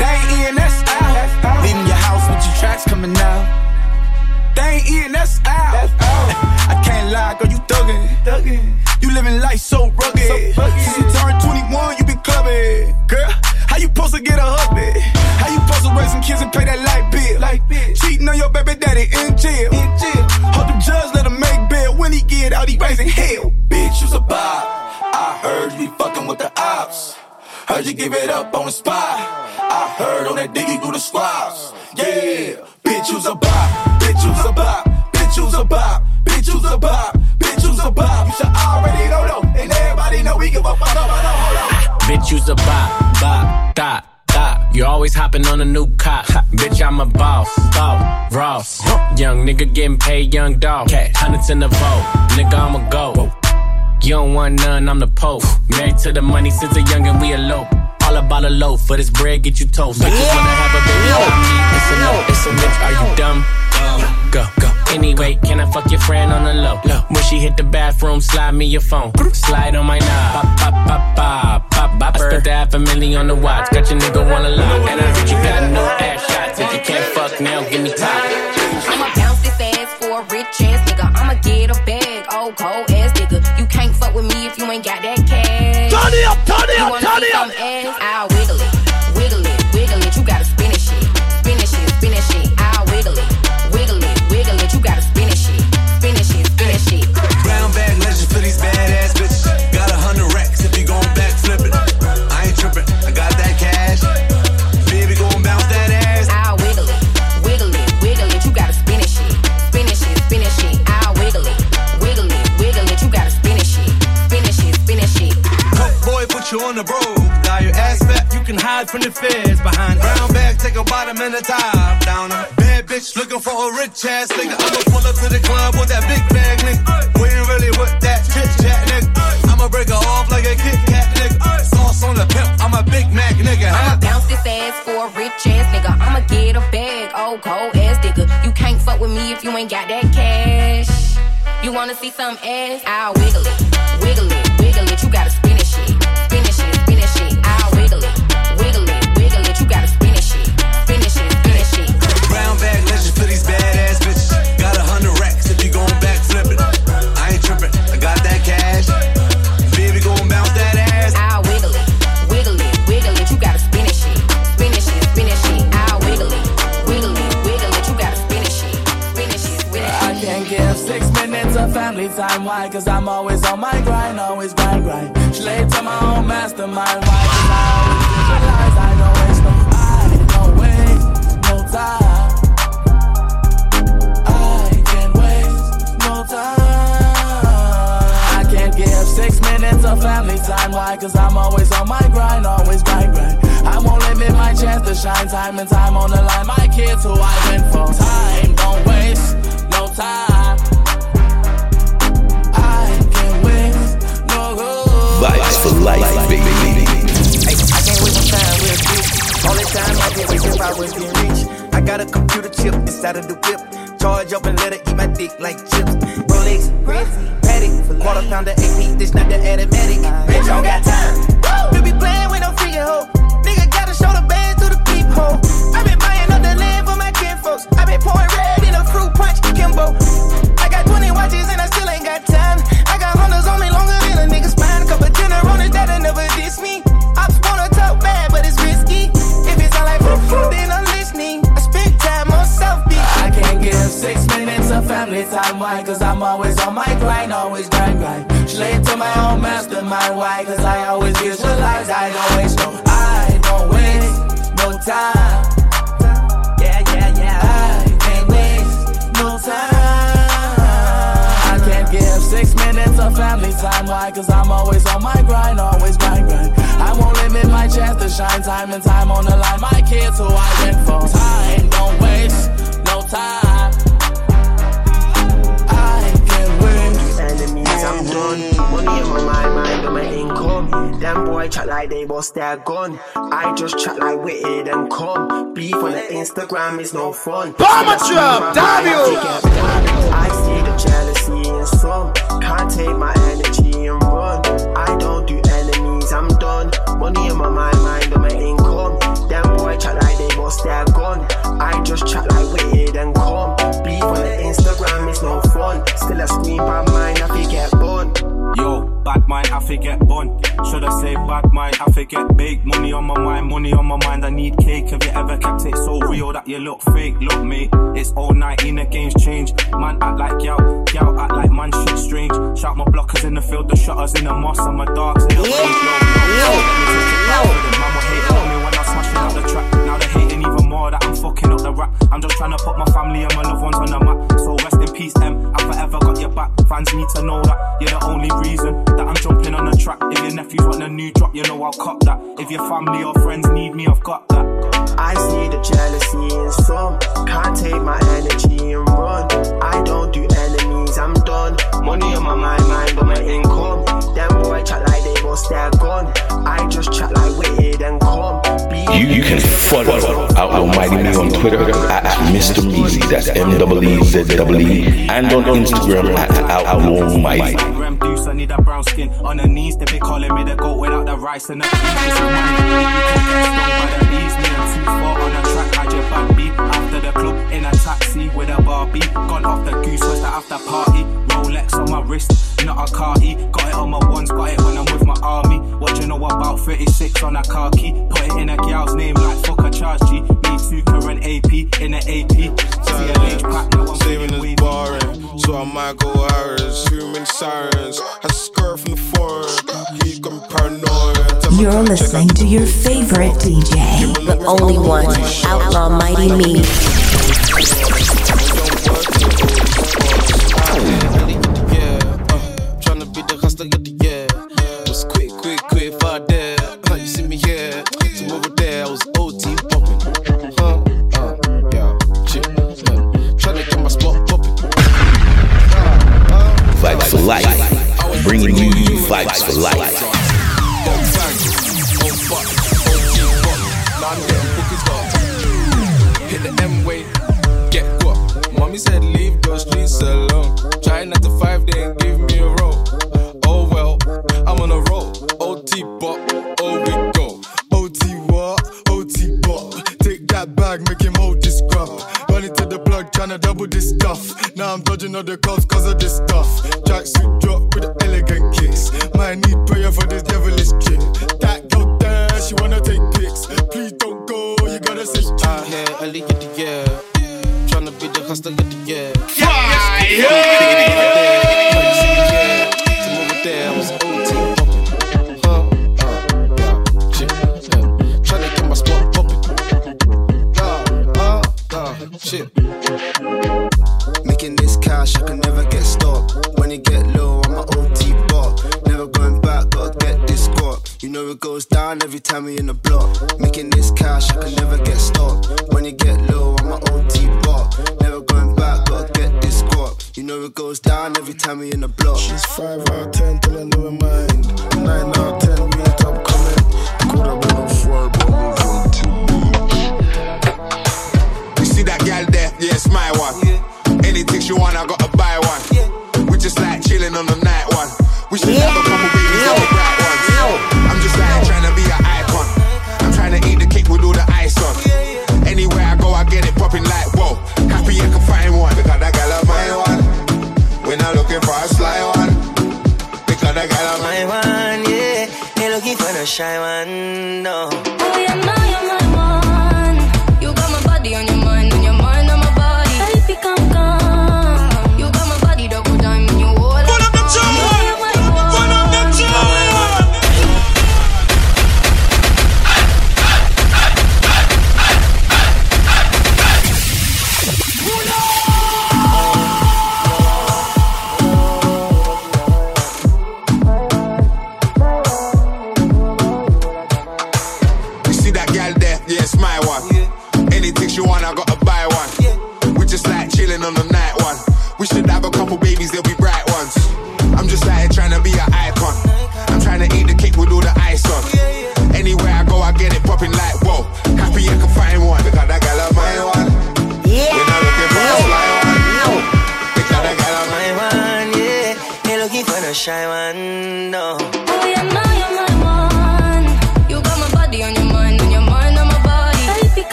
They ain't in, that's out. Leaving your house with your tracks coming out. They ain't in, that's out. I can't lie, girl, you thuggin'. You living life so rugged. Since you turned 21, you been clubbing. Girl, how you supposed to get a hubby? How you supposed to raise some kids and pay that light bill? Cheating on your baby daddy in jail. Hope the judge let him make bail. When he get out, he raising hell. Bitch, you's a bob. I heard you be fucking with the ops. Heard you give it up on the spot. I heard on that diggy through the squads. Yeah, bitch, you's a bop. Bitch, you's a bop. Bitch, you's a bop. Bitch, you's a bop. Bitch, you's a bop. You should already know though. And everybody know we give a fuck about no hold on. Bitch, you's a bop, bop, dot. You always hopping on a new cop. Bitch, I'm a boss, boss, Ross. Young nigga getting paid, young dog. Hundreds in the vote, nigga, I'ma go. You don't want none, I'm the Pope. Married to the money since a youngin', we elope. All about a loaf, for this bread, get you toast. Bitches wanna have a baby on me. It's a no, it's a bitch, are you dumb? Go, go. Anyway, can I fuck your friend on the low? When she hit the bathroom, slide me your phone. Slide on my knob. Pop, pop, pop, pop, pop, pop. I spent the half a million on the watch. Got your nigga wanna lie. And I heard you got no ass shots. If you can't fuck now, give me top. I'ma bounce this ass for a rich ass nigga. I'ma get a bag, oh, old cold ass nigga. You can't fuck with me if you ain't got that cash. Turn it up, turn it up, turn it up. ass? You on the road. Got your ass fat, you can hide from the feds behind. Brown bag, take a bottom and a top down. A bad bitch looking for a rich ass nigga. I'ma pull up to the club with that big bag nigga. We ain't really with that chit chat nigga. I'ma break her off like a Kit Kat nigga. Sauce on the pimp, I'm a Big Mac nigga. I'ma bounce this ass for a rich ass nigga. I'ma get a bag, old cold ass nigga. You can't fuck with me if you ain't got that cash. You wanna see some ass? I'll wiggle it, wiggle it, wiggle it. You gotta spin Brown bag legends for these badass bitches. Got a hundred racks if you gon' back flip it. I ain't trippin', I got that cash. Baby, gon' bounce that ass. I'll wiggle it, wiggle it, wiggle it. You gotta spin it shit, spin it shit, spin it shit. I'll wiggle it, wiggle it, wiggle it. You gotta spin it shit, spin it shit, spin it shit. I can't give six minutes of family time. Why? Cause I'm always on my grind, always grind, grind. Slave to my own mastermind. Why? Cause I minutes of family time. Why? Cause I'm always on my grind, always grind, grind. I won't limit my chance to shine time and time on the line. My kids who I went for time. Don't waste no time. I can't waste no good. Vibes for life, baby. Hey, I can't waste no time with a bitch. Only time I get waste if I was getting rich. I got a computer chip inside of the whip. Charge up and let her eat my dick like chips. Rolex, Grizzly, Patty, quarter pounder AP, this not the automatic. Bitch, I don't got time. You be playing with no freaking hoe. Nigga gotta show the band to the peephole. I been buying up the land for my kinfolks. I been pouring red in a fruit punch, Kimbo. I got 20 watches and I still ain't got time. Time. Why? Cause I'm always on my grind, always grind, grind. Slave to my own mastermind. Why? Cause I always visualize. I don't waste no, I don't waste no time. Yeah, yeah, yeah. I can't waste no time. I can't give six minutes of family time. Why? Cause I'm always on my grind, always grind, grind. I won't limit my chance to shine time and time on the line. My kids who I went for. Time, don't waste no time. I'm done. Money in my mind, on my income. Them boy chat like they bust their gun. I just chat like witted and come. Beef on the Instagram is no fun. Bomber trap, damn I you. have to get done. I see the jealousy in some. Can't take my energy and run. I don't do enemies, I'm done. Money in my mind, mind on my income. Them boy chat like they bust their gun. I just chat like witted and come. The Instagram is no fun. Still a scream by mine, I fi get bun. Yo, bad mind, I forget bun. Should I say bad mind, I forget bake. Money on my mind, money on my mind, I need cake. Have you ever kept it so real that you look fake? Look, mate, it's all 19, the game's change. Man act like yow, yow act like man shit strange. Shout my blockers in the field, the shutters in the moss, and my dogs in the range. Yo, yo, yo, will hate on me when I'm smashing track. That I'm fucking up the rap. I'm just trying to put my family and my loved ones on the map. So rest in peace, M. I forever got your back. Fans need to know that you're the only reason that I'm jumping on the track. If your nephews want a new drop, you know I'll cop that. If your family or friends need me, I've got that. I see the jealousy in some. Can't take my energy and run. I don't do enemies, I'm done. Money on my mind, mind on my income. Them boy chat like they bust their gun. I just chat like witted and come. You, you can follow Outlaw Mighty Me on Twitter at Mr. Easy, that's M E E Z E, and on Instagram at Outlaw Mighty. Gram deuce, I need a brown skin. On the knees, they be calling me the goat without the rice and the cheese. This is money. You can get stung by the bees. Me and two four on a track, beat. After the club, in a taxi with a Barbie. Gone off the goose, was the after party. Rolex on my wrist, not a car E. Got it on my ones, got it when I'm with my army. What you know about 36 on a car key? Put it in a gal's name like fuck a charge G. Me too, current AP in an AP. CLH pack, now I'm Saving is boring, so I might go Harris. Human sirens, I skirt from the foreign. He got me paranoid. You're listening to your favorite DJ. The only one, Outlaw Mighty Me.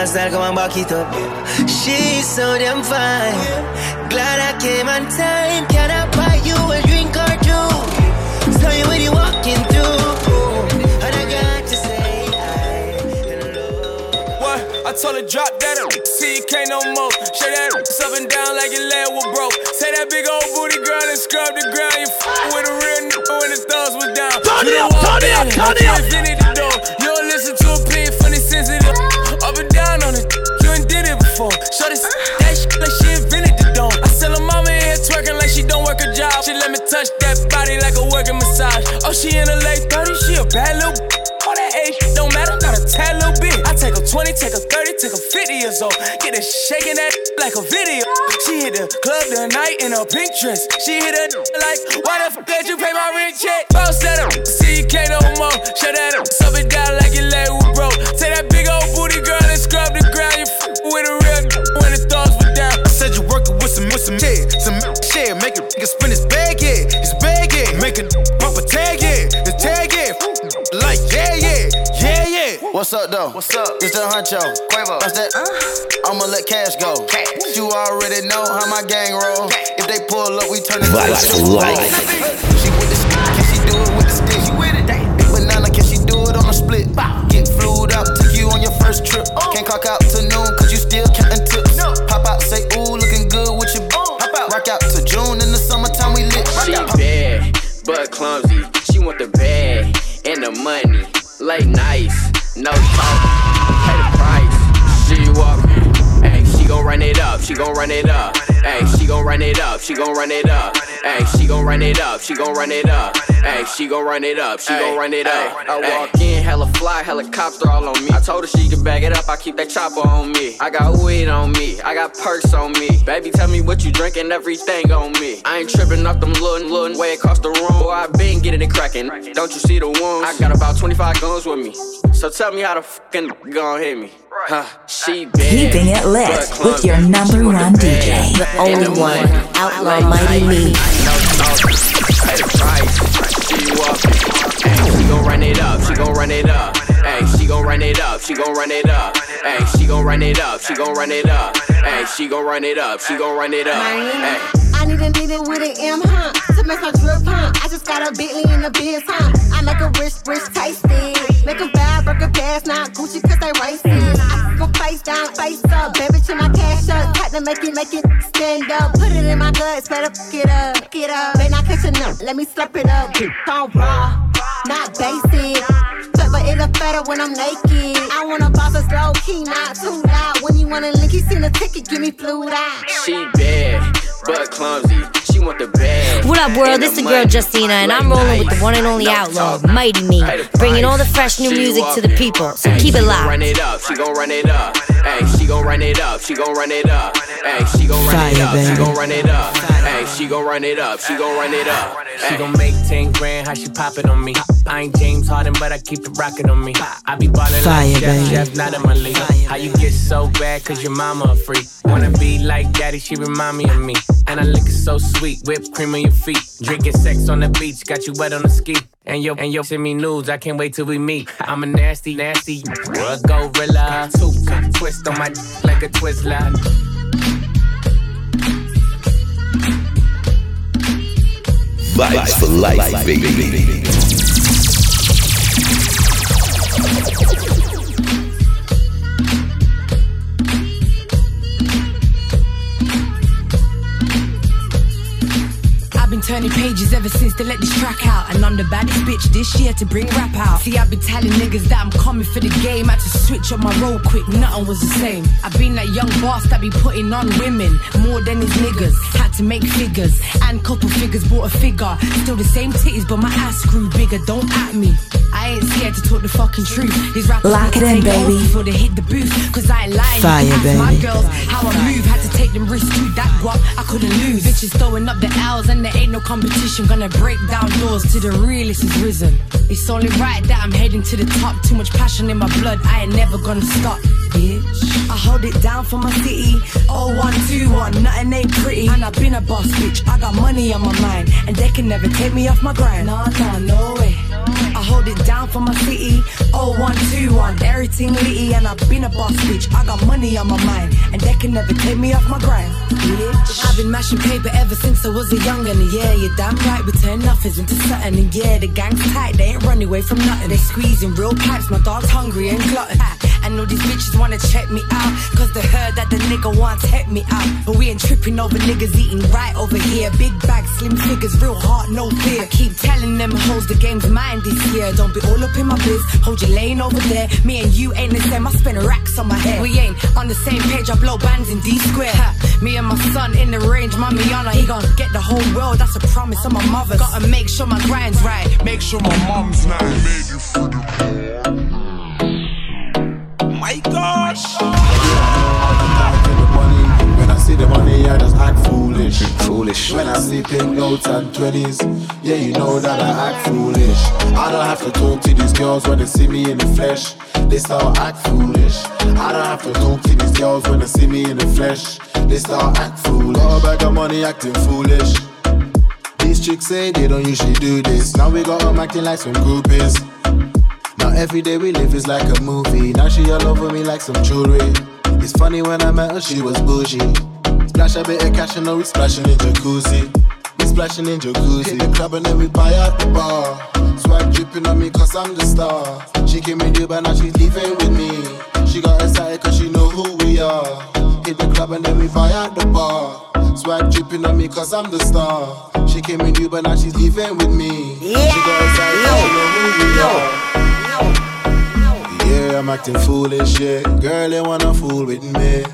Dance and style, come and back it up She's so damn fine Glad I came on time Can I buy you a drink or two? Tell you when you walking through And I got to say What? I told her drop that up, see you can't no more. Shake that up and down like your leg was broke. Say that big old booty girl and scrub the ground. You f- with a real nigga when the thugs was down. Turn it up, turn it up, turn it up. S- that shit like she invented the dome. I sell her mama in here twerking like she don't work a job. She let me touch that body like a working massage. Oh, she in her late 30s, she a bad little. All that age don't matter, not a tad little bit. I take a 20, take a 30, take a 50 years old. Get her shaking that like a video. She hit the club tonight in a pink dress. She hit her like, why the fuck did you pay my rent check? Bounce that up, see you can't no more. Shut that up, sub it down like your leg make a nigga spin his bag, yeah, his bag, yeah, make a pump a tag, yeah, his tag, yeah, like yeah, yeah, yeah, yeah. What's up, though? What's up? It's the Huncho. Quavo. That's that. Uh-huh. I'ma let cash go. You already know how my gang roll. If they pull up, we turn it Vibes for life. She with the stick, can she do it with the stick? She with it. Big banana, can she do it on a split? Get flued up, take you on your first trip. Oh. Can't clock out to noon, cause you still counting but clumsy. She want the bag and the money. Late nights, no talk. Pay the price. She walking. Hey, she gon' run it up. She gon' run it up. Hey, she gon' run it up. She gon' run it up. Hey, she gon' run it up. She gon' run it up. Hey, she gon' run it up. She gon' run it up. I walk in, hella fly, helicopter all on me. I told her she could bag it up. I keep that chopper on me. I got weed on me. I got perks on me. Baby, tell me what you drinking. Everything on me. I ain't tripping off them little, little way across the room. Boy, I been getting it cracking. Don't you see the wounds? I got about 25 guns with me. So tell me how the fucking gon' hit me. Huh, she. Keeping it lit with your number one DJ. The only one, Outlaw Mighty Me. No talking. Pay the price. She walking. Hey, she gon' run it up. She gon' run it up. Hey, she gon' run it up. She gon' run it up. Hey, she gon' run it up. She gon' run it up. Hey, she gon' run it up. She gon' run it up. Hey. I need a need it with an M, huh? To make my drip, huh? I just got a Bentley in the biz, huh? I make a rich, rich tasty. Make a bad burger pass, not Gucci, cause they racist. I go face down, face up. Baby, to my cash up. Had to make it, make it stand up. Put it in my guts, better fuck it up. Fuck it up. They not catching up, let me slap it up. On raw, not basic. But, but it look better when I'm naked. I wanna boss a slow key, not too loud. When you wanna link, you send a ticket, give me flued out. She bad, but clumsy. She want the bag. What up, world? and This the the girl. Justina, and I'm rolling with the one and only outlaw, Mighty Me, bringing all the fresh new music to the people. So keep it She gon' run locked. it up, she gon' run it up. Hey, she gon' run it up, she gon' run it up. Hey, she gon' run it up, she gon' run it up. Hey, she gon' run it up, she gon' run it up. She gon' make 10 grand, how she pop it on me. I ain't James Harden, but I keep the rocket on me. I be ballin' Fire, like Chef, baby. Not in my league. How you get so bad, cause your mama a freak. Wanna be like daddy, she remind me of me. And I lick it so sweet, whipped cream on your feet. Drinking sex on the beach, got you wet on the ski. And yo, and yo, send me news, I can't wait till we meet. I'm a nasty, nasty, a gorilla. Two twist on my like a Twizzler. Vibes for life, baby. I've been turning pages ever since they let this track out. And I'm the baddest bitch this year to bring rap out. See, I've been telling niggas that I'm coming for the game. Had to switch up my role quick, nothing was the same. I've been that young boss that be putting on women more than his niggas. Had to make figures, and couple figures bought a figure. Still the same titties, but my ass grew bigger. Don't at me. I ain't scared to talk the fucking truth. These rappers Lock it in, baby. Before they hit the booth, cause I ain't lying. Fire, My girls how I move, had to take them risks to that guap. I couldn't lose. Bitches throwing up the L's and there ain't no competition. Gonna break down doors till the realest is risen. It's only right that I'm heading to the top. Too much passion in my blood, I ain't never gonna stop. Bitch, I hold it down for my city. Oh one two one, nothing ain't pretty. And I've been a boss, bitch. I got money on my mind, and they can never take me off my grind. Nah, nah, no way. I hold it down for my city. Oh one two one, everything litty, and I've been a boss, bitch. I got money on my mind, and they can never take me off my grind. Bitch, I've been mashing paper ever since I was a youngin'. Yeah, you're damn right. We turn nothings into something, and yeah, the gang's tight. They ain't running away from nothing. They squeezing real pipes. My dog's hungry and glutton. And all these bitches wanna check me out, cause they heard that the nigga wants help me out. But we ain't tripping over niggas eating right over here. Big bag, slim figures, real heart, no fear. I keep telling them hoes the game's mine this year. Don't be all up in my biz, hold your lane over there. Me and you ain't the same, I spend racks on my head. We ain't on the same page, I blow bands in D square. Me and my son in the range, mommy on he gon' get the whole world, that's a promise on my mother. Gotta make sure my grind's right. Make sure my mom's nice. My gosh. In the money. When I see the money, I just act foolish. Foolish. When I see pink notes and twenties, yeah, you know that I act foolish. I don't have to talk to these girls when they see me in the flesh. They start act foolish. I don't have to talk to these girls when they see me in the flesh. They start act foolish. Got a bag of money acting foolish. These chicks say they don't usually do this. Now we got 'em acting like some groupies. Now every day we live is like a movie. Now she all over me like some jewelry. It's funny when I met her, she was bougie. Splash a bit of cash and now we splashing in jacuzzi. We splashing in jacuzzi. Hit [laughs] the club and then we buy out the bar. Swag dripping on me cause I'm the star. She came in Dubai, now she's leaving with me. She got excited cause she know who we are. Hit the club and then we buy out the bar. Swag dripping on me cause I'm the star. She came in Dubai, now she's leaving with me. She got excited cause she know who we are. Yeah, I'm acting foolish, yeah. Girl, you wanna fool with me.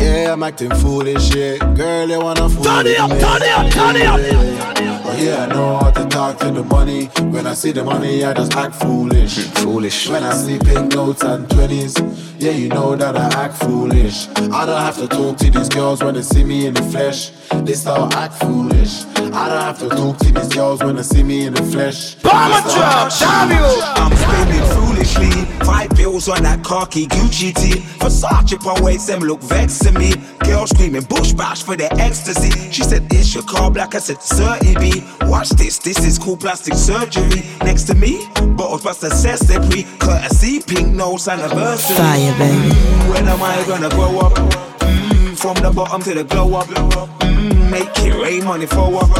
Yeah, I'm acting foolish, yeah. Girl, you wanna fool Turn with it up, me. turn it up, turn it up. But yeah, I know how to talk to the money. When I see the money, I just act foolish. Foolish. When I see pink notes and twenties, yeah, you know that I act foolish. I don't have to talk to these girls when they see me in the flesh. They start act foolish. I don't have to talk to these girls when they see me in the flesh. Bomber They start drop, act foolish. I'm spending foolishly. Five bills on that khaki Gucci tee. Versace on waist, them look vexing me. Girl screaming bush bash for the ecstasy. She said, Is your car black? I said, Certainly. Watch this, this is cool plastic surgery. Next to me, bottles past the pre Courtesy, pink nose anniversary. Fire, baby. Mm, When am I gonna grow up? Mm, From the bottom to the glow up. Mm, Make it rain money for up.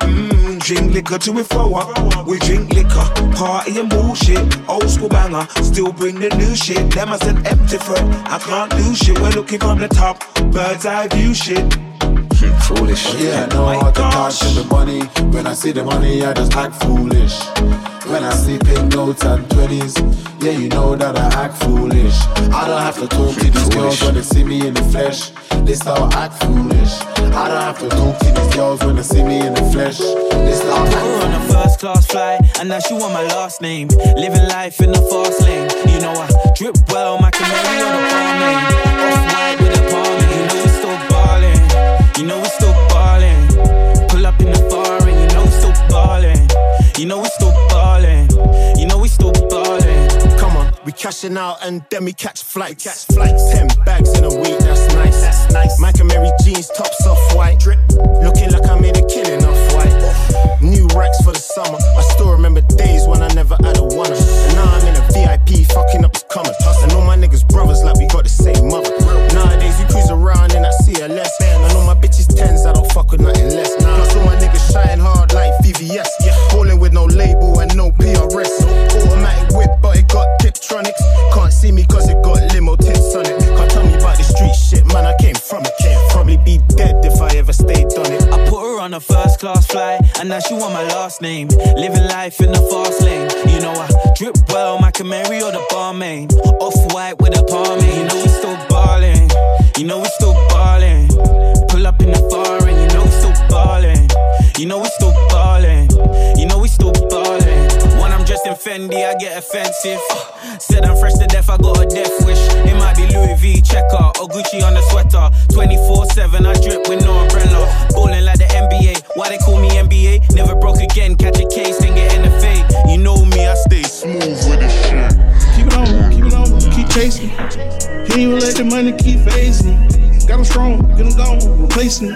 Mm, Drink liquor till we throw up. We drink liquor, party and bullshit. Old school banger, still bring the new shit. Them as an empty threat, I can't do shit. We're looking from the top, bird's eye view shit. Foolish. Oh, yeah, I know how to touch the money. When I see the money, I just act foolish. When I see pink notes and twenties, yeah, you know that I act foolish. I don't have to talk to these girls when they see me in the flesh. They start act foolish. I don't have to talk to these girls when they see me in the flesh. They start act We're on a first class flight, and now she want my last name. Living life in the fast lane. You know I drip well, my canary on the palm lane. Off white with a palm You know we still ballin'. You know we still ballin'. Pull up in the foreign, you know we still ballin'. You know we still ballin'. You know we still ballin'. We cashing out and then we catch flights. Catch flights. Ten bags in a week, that's nice. That's nice. Mike Amiri jeans, tops off white. Drip, looking like I made a killing off white. New racks for the summer. I still remember days when I never had a one. And now I'm in a VIP, fucking up the commas. And all my niggas brothers like we got the same mother. Nowadays you cruise around in that CLS. And all my bitches tens, I don't fuck with nothing less. Plus all my niggas shine hard like VVS. Calling with no label and no PRS. Automatic whip, but it got Tiptronics. Can't see me cause it got limo tips on it. Can't tell me about the street shit, man. I came from it. Probably be dead if I ever stayed on it. I put her on a first class flight, and now she want my last name. Living life in the fast lane. You know I drip well, my canary or the barmaid. Off white with a palm You know we still ballin'. You know we still ballin'. Pull up in the foreign, you know we still ballin'. You know we still ballin'. You know we still ballin'. When I'm dressed in Fendi, I get offensive. Said I'm fresh to death, I got a death wish. It might be Louis V checker or Gucci on the sweater. 24 7, I drip with no umbrella. Ballin' like the NBA. Why they call me NBA? Never broke again, catch a case, then get NFA. You know me, I stay smooth with the shit. Chasing. Can't even let the money keep phasing. Got 'em strong, get 'em gone, replacing.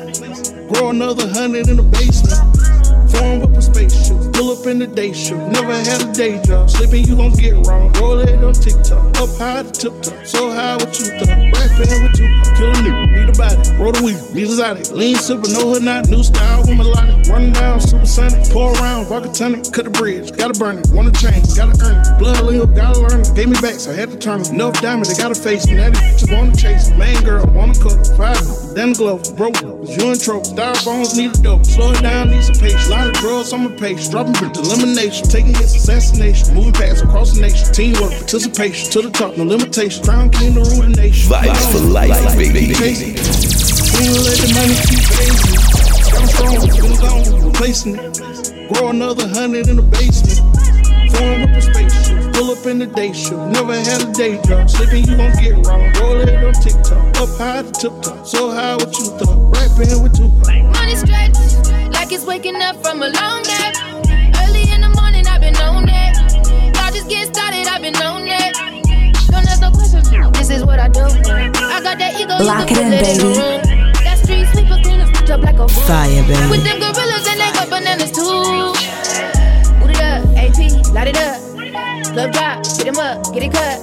Grow another hundred in the basement. Form up a spaceship, pull up in the day shift. Never had a day job, sleeping you gon' get wrong. Roll it on TikTok, up high to tip top. So high what you thought, rapping with you. Kill a nigga, need a body, roll the weed, need exotic. Lean super, no hood not, new style with melodic. Running down, supersonic, pour around, Rock vodka tonic, cut the bridge, gotta burn it. Wanna change, gotta earn it. Blood legal, gotta learn it. Gave me back, so I had to turn it. Enough diamonds, they gotta face me. Now these bitches wanna chase me. Main girl, wanna cook, five, then glove, broke. You in trouble, styrofoams need a dope. Slow it down, need some patience. Lot of drugs, I'm a patient. Dropping with elimination, taking hits, assassination. Moving past across the nation. Teamwork, participation, to the top, no limitation. Crown king, the rule the nation. Vibes for life, baby. Chasing. We ain't let the money keep phasing. Got 'em strong, get 'em gone, replacing it. Grow another hundred in the basement. Form up a spaceship, pull up in the day shift. Never had a day job, sleeping you gon' get wrong. Roll it on TikTok, up high to tip top. So high what you thought, rapping with two. Money stretch, like it's waking up from a long nap. Early in the morning, I've been on that. Y'all just get started, I've been on that. Don't ask no questions, this is what I do. I got that ego, Lock it in, put it in the baby. room. That street sweeper clean us up like a broom. Fire, baby. With them gorillas and they got bananas too. Boot it up, AP, light it up. Club drop, hit him up, get it cut.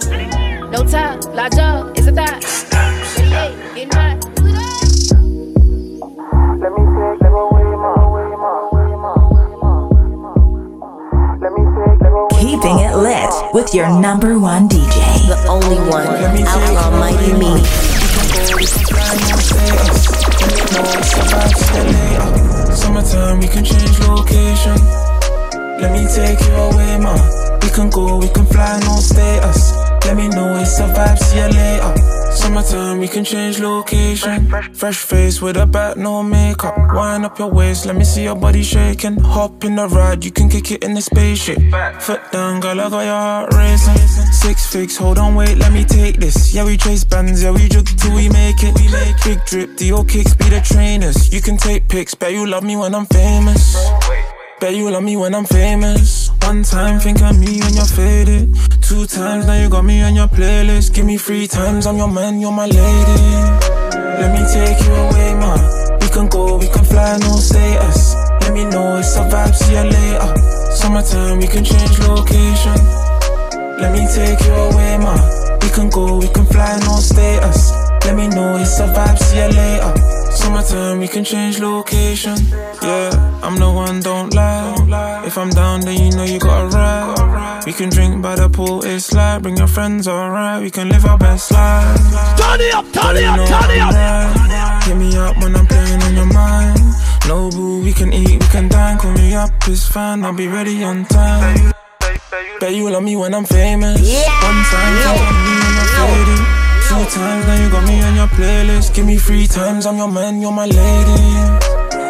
No time, lock jaw, it's a thought. 38, getting hot. Keeping it lit with your number one DJ. The only one, Outlaw Mighty Me. Summertime, we can change location. Let me take you away, ma. We can go, we can fly, no status. Let me know it's a vibe, see you later. Summertime, we can change location. Fresh face with a back, no makeup. Wind up your waist, let me see your body shaking. Hop in the ride, you can kick it in the spaceship. Foot down, girl, I got your heart racing. Six figs, hold on, wait, let me take this. Yeah, we chase bands, yeah, we jug till we make it. We make big drip, the old kicks be the trainers. You can take pics, bet you love me when I'm famous. Bet you love me when I'm famous. One time, think of me when you're faded. Two times, now you got me on your playlist. Give me three times, I'm your man, you're my lady. Let me take you away, ma. We can go, we can fly, no status. Let me know it's a vibe, see you later. Summertime, we can change location. Let me take you away, ma. We can go, we can fly, no status. Let me know it's a vibe. see ya later. Summertime, we can change location. Yeah, I'm the one, don't lie. If I'm down, then you know you gotta ride. We can drink by the pool, it's light. Bring your friends, alright. We can live our best life. Turn it up, turn it up, turn it up. Hit me up when I'm playing on your mind. No boo, we can eat, we can dine. Call me up, it's fine. I'll be ready on time. Bet you love me when I'm famous. Yeah. One time, yeah. I'm fading. Two times now you got me on your playlist. Give me three times, I'm your man, you're my lady.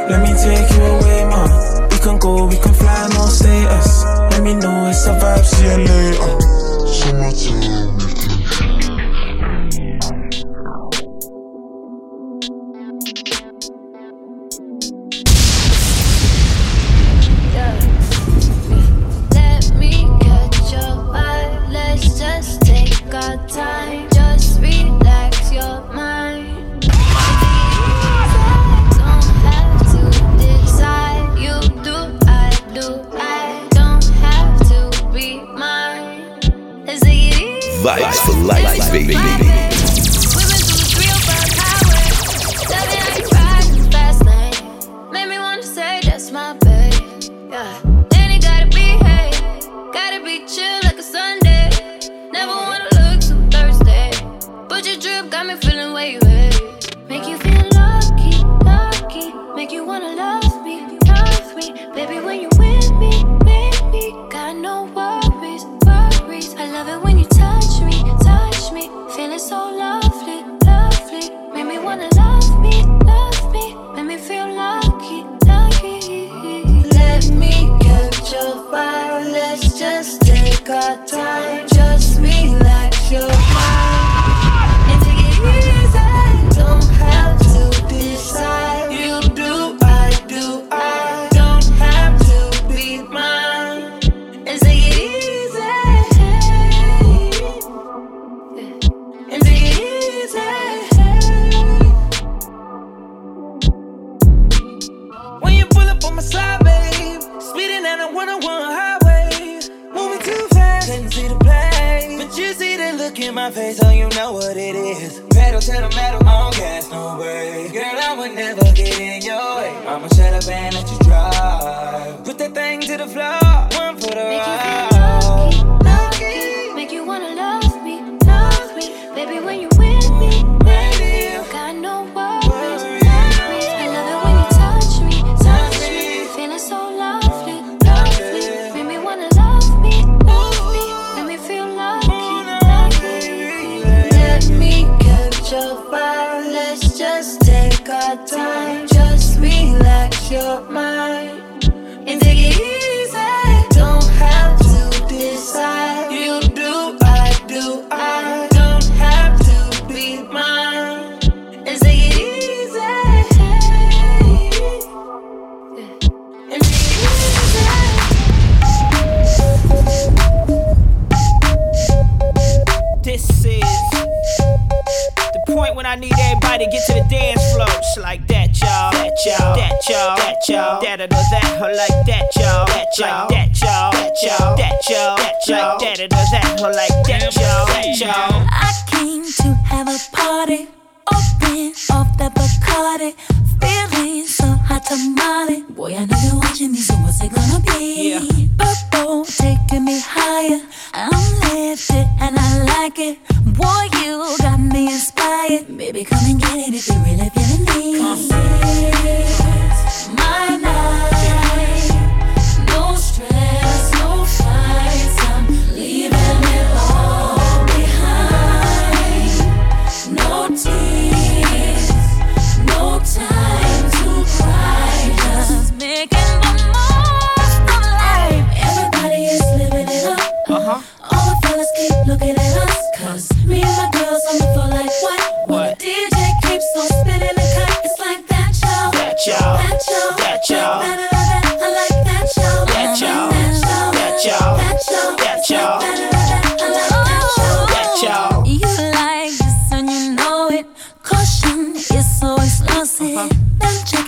Let me take you away, ma. We can go, we can fly, no status. Let me know it's a vibe. See you later. Summertime.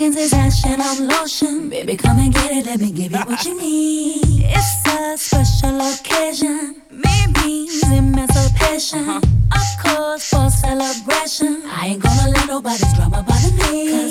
Feelings is ash on lotion. Baby, come and get it, let me give you what you need. It's a special occasion. Maybe emancipation. Uh-huh. Of course, for celebration. I ain't gonna let nobody's drama bother me.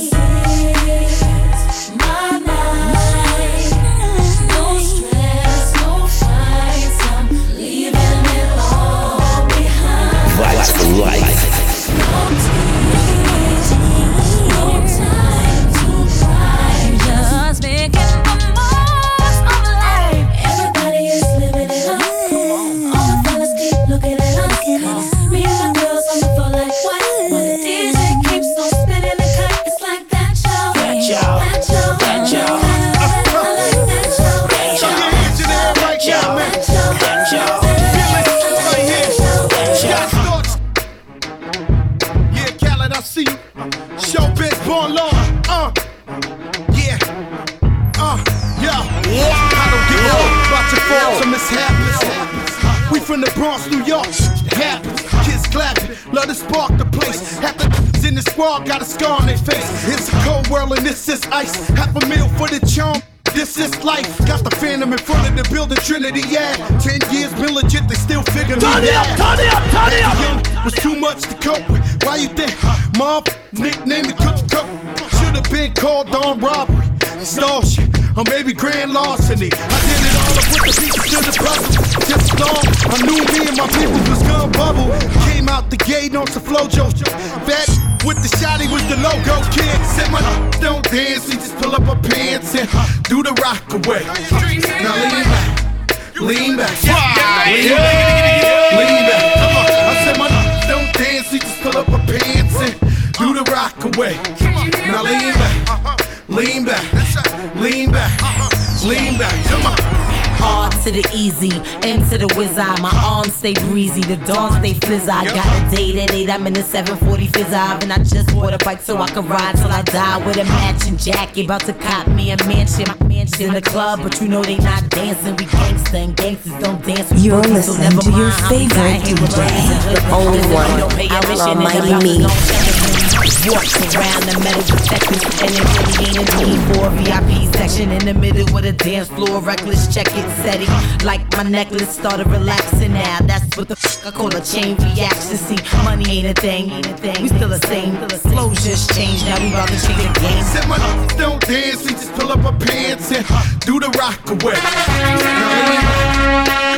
From the Bronx, New York. It happens. Kids clapping, love to spark the place. Half the in the squad got a scar on their face. It's a cold world and this is ice. Half a meal for the chump. This is life. Got the phantom in front of the building, Trinity, yeah. Ten years been legit, they still figure me Turn it up, out. turn it up, turn it up. Young was too much to cope with. Why you think? Mom, nickname the cook cook. Should've been called on robbery, extortion, or maybe grand larceny. I did it all up with the pieces to the puzzle. Just long, I knew me and my people was gonna bubble. Came out the gate on some flojo. Fat with the shotty was the logo kid. Said my [laughs] don't dance, we just pull up our pants and [laughs] do the rock away. Now lean back, lean back, lean back, lean back. Come on, I said my [laughs] don't dance, we just pull up our pants and do the rock away. Now lean back, lean back, lean back, lean back. Come on. R to the easy, M to the whiz eye. My arms stay breezy, the dawn stay fizz. I got a date at 8, I'm in the 740 fizz and I just bought a bike so I can ride till I die with a matching jacket. About to cop me a mansion, my mansion in the club, but you know they not dancing. We gangsta and gangsters don't dance. We You're boogie, so listening never to your mind how we favorite got here with DJ, the only one, Don't pay Outlaw admission Mighty Me. Walks around the metal detectors, and a need for a VIP section in the middle with a dance floor. Reckless check it, setting like my necklace started relaxing now. That's what the fuck I call a chain reaction. See, money ain't a thing, ain't a thing. We still the same, flow just changed. Now we about to change the game. Said my don't dance, we just pull up our pants and do the rock away. Now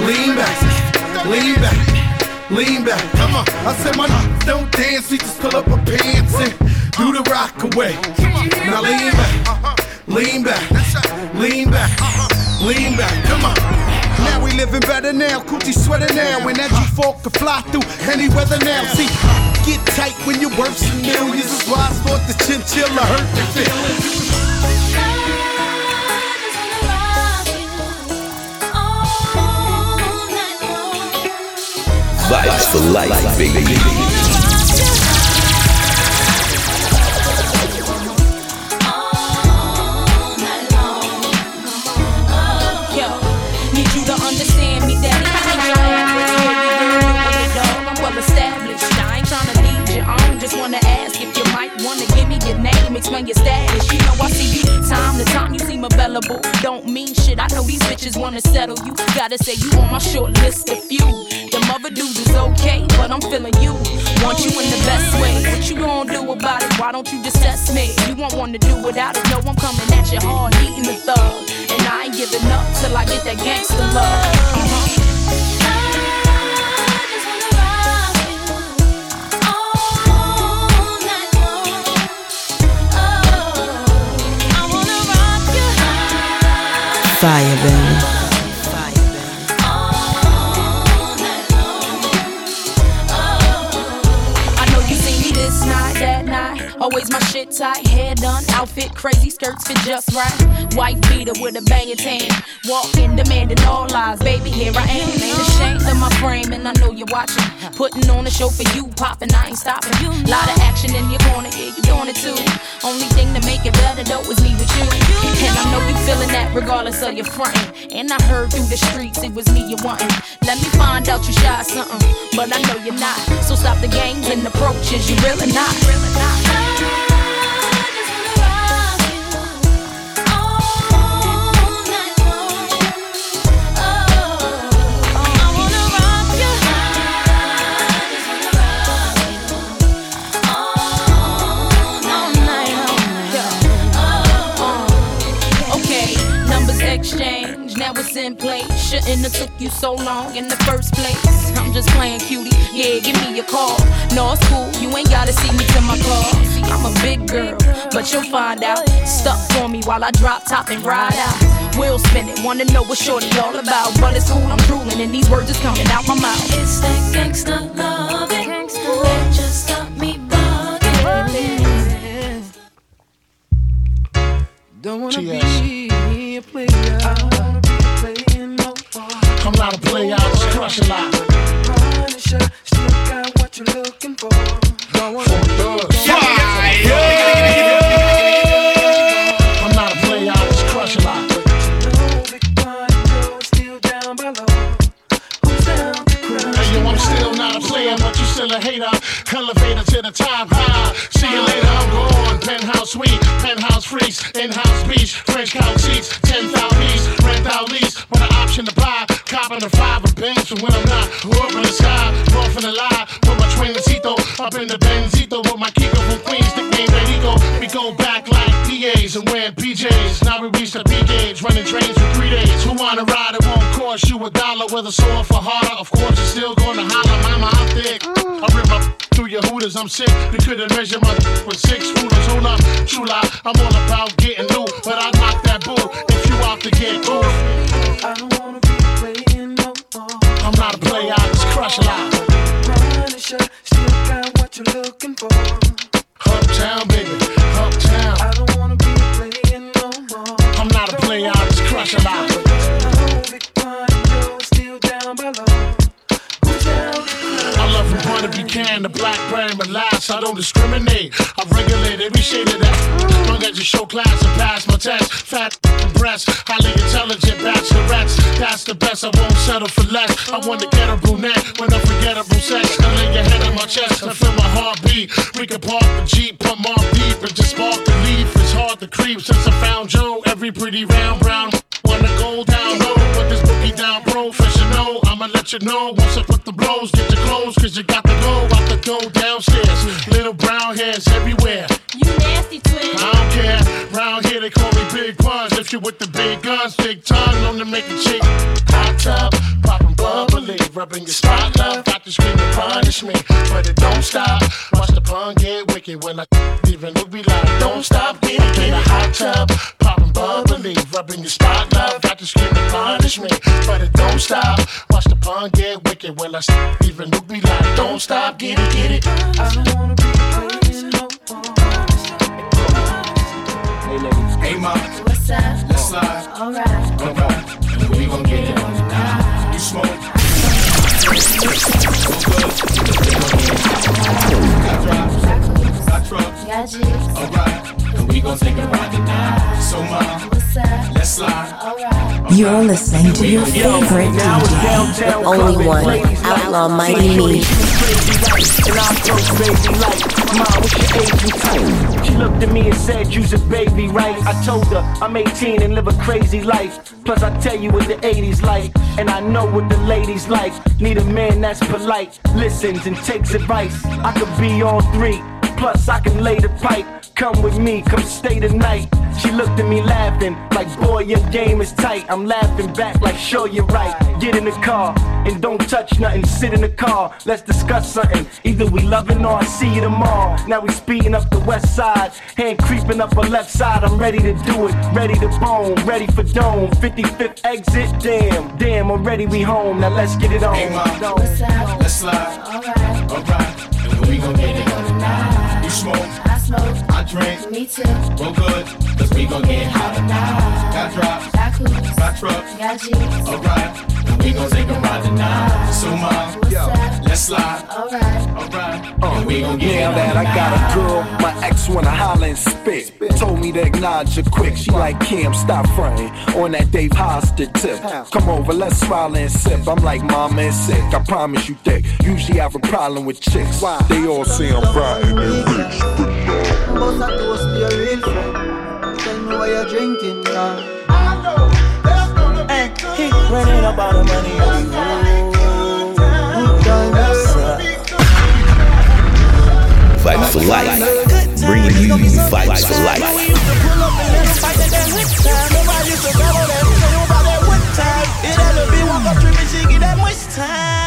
lean back, lean back, lean back. Come on, I said my don't dance, we just pull up our pants and do the rock away. Now lean back, uh-huh. lean back, lean back, uh-huh. lean back. Come on. Now we living better now, coochie sweater now, and that G4 can fly through any weather now. See, get tight when you're worth some millions. Why I thought the chinchilla hurt the feelings. Tryna leave your name, explain your status. You know I see you time to time. You Don't mean shit. I know these bitches wanna settle you. Gotta say you on my short list of few. Them other dudes is okay, but I'm feeling you. Want you in the best way. What you gonna do about it? Why don't you just test me? You won't want to do without it. No, I'm coming at you hard, eating the thug. And I ain't giving up till I get that gangster love. Uh-huh. Fire, baby. Always my shit tight, hair done, outfit crazy, skirts fit just right. White beater with a banging tan. Walking, demanding all lies. Baby, here I am. Ain't ashamed of my frame, and I know you're watching. Putting on a show for you, popping, I ain't stopping. You. Lot of action in your corner, yeah, you doing it too. Only thing to make it better though is me with you. And I know you feeling that regardless of your frontin'. And I heard through the streets it was me you wantin'. Let me find out you shy something, but I know you're not. So stop the games and approaches, you really not. Really not. Okay, numbers exchange, now it's in place. Shouldn't have took you so long in the first place. I'm just playing cutie, yeah, give me a call. No, it's cool, you ain't gotta see me to my car. I'm a big girl, but you'll find out. Stuck for me while I drop top and ride out. Wheel spinning, wanna know what shorty all about. But it's cool, I'm drooling, and these words is coming out my mouth. It's that gangsta loving that just got me bugging. Don't wanna be a player lot of play out, just crush a lot. I'm not a out, just crush a lot. Hey, yo, I'm still not a player, but you still a hater. To the top. See you later, I'm gone. Penthouse suite, penthouse freaks, in-house beach, French couch seats, 10,000 copping a five of Benz for when I'm not, up in the sky, off in the lie, with my twincito, up in the Benzito, with my Kiko from Queens, nickname Benito, we go back like PAs and wearing PJs, now we reach the P gauge, running trains for three days, who wanna ride, it won't cost you a dollar, whether sore for harder, of course you're still gonna holler, mama, I'm thick, I rip my through your hooters, I'm sick, you couldn't measure my with six rulers, hold up, lie, I'm all about getting loot, but I knock that bull if you out to get cool. I don't wanna not a player, I just crush a lot. Punisher, still got what you're looking for. Uptown, baby, of the black but last I don't discriminate. I regulate every shade of that. Long as you show class and pass my test. Fat breasts, highly intelligent bachelorettes. That's the best, I won't settle for less. I want to get a brunette with unforgettable sex. I lay your head on my chest and feel my heartbeat. We can park the Jeep, pump off deep, and just spark the leaf. It's hard to creep since I found Joe. Every pretty round brown wanna go down low, put this bookie down professional. I'ma let you know once I put the blows, get your clothes, cause you got to go out the door downstairs. Little brown hairs everywhere. You nasty twin. I don't care. Round here they call me Big Puns. If you with the big guns, big tongue, known to make a chick hot tub, popping bubbly, rubbing your spot love. Got to scream and punish me, but it don't stop. Watch the pun get wicked when I even look be like, don't stop, get it, get a hot tub, popping bubbly, rubbing your spot love. Got to scream and punish me, but it don't stop. Watch the pun get wicked when I even look be like, don't stop, get it, get it. I don't wanna be playing no Hey, ladies. Hey, ma. What's up? Let's slide. Alright. Alright. And we gon' get it on tonight. You smoke. Got drops. Got trucks. Got G's. Alright. And we gon' take a ride tonight. So, ma. What's up? Let's slide. Alright. You're listening to your favorite DJ, the only one, Outlaw Mighty Me. And I'm broke, baby, like, Mom, what's your age and type? She looked at me and said, you's a baby, right? I told her, I'm 18 and live a crazy life. Plus, I tell you what the 80s like, and I know what the ladies like. Need a man that's polite, listens and takes advice. I could be all three, plus I can lay the pipe. Come with me, come stay the night. She looked at me laughing, like, boy, your game is tight. I'm laughing back, like, sure, you're right. Get in the car and don't touch nothing. Sit in the car, let's discuss something. Either we loving or I see you tomorrow. Now we speeding up the west side, hand creeping up her left side. I'm ready to do it, ready to bone, ready for dome. 55th exit, damn, damn, already we home. Now let's get it on. Hey, up? Let's slide. Alright. Alright. And we gon' get it on tonight. You smoke. I smoke. I drink. Me too. Well, good. Cause we gon' get hot tonight. Got drops. Got coops. Got trucks. Got G's. Alright. And we gon' take a ride tonight. So, ma. What's up? Let's slide. Alright. Alright. And we gon' get Now that I got a girl, my ex wanna holler and spit. Told me to acknowledge her quick. She like Kim, stop fronting on that Dave Hosted tip. Come over, let's smile and sip. I'm like mama and sick. I promise you thick. Usually I have a problem with chicks. They all say I'm rotten and rich. Boss a toast to your real friend. Tell me what you're drinking, now. Hey, he running up all the money on you. Good time, sir. Vibes for life. Bringing you vibes for life. Pull up and let him fight that damn hit time. Nobody used to battle that. Say about that one time. It had to be walk up tripping, she get that much time.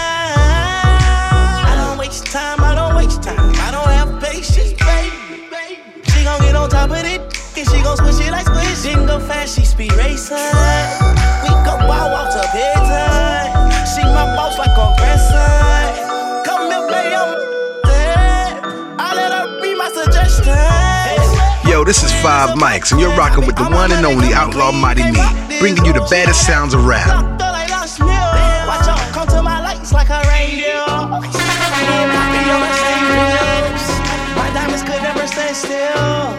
She gon' get on top of it, and she gon' switch it like squish. Didn't go fast, she speed racing. We go ball walks up every time. She my boss like a grandson. Come here, baby, I'm dead. I let her be my suggestion. Yo, this is Five Mics, and you're rocking with the one and only Outlaw Mighty Me, bringing you the baddest sounds around. Feel like lost milk. Watch out, come to my lights like a reindeer. Could still.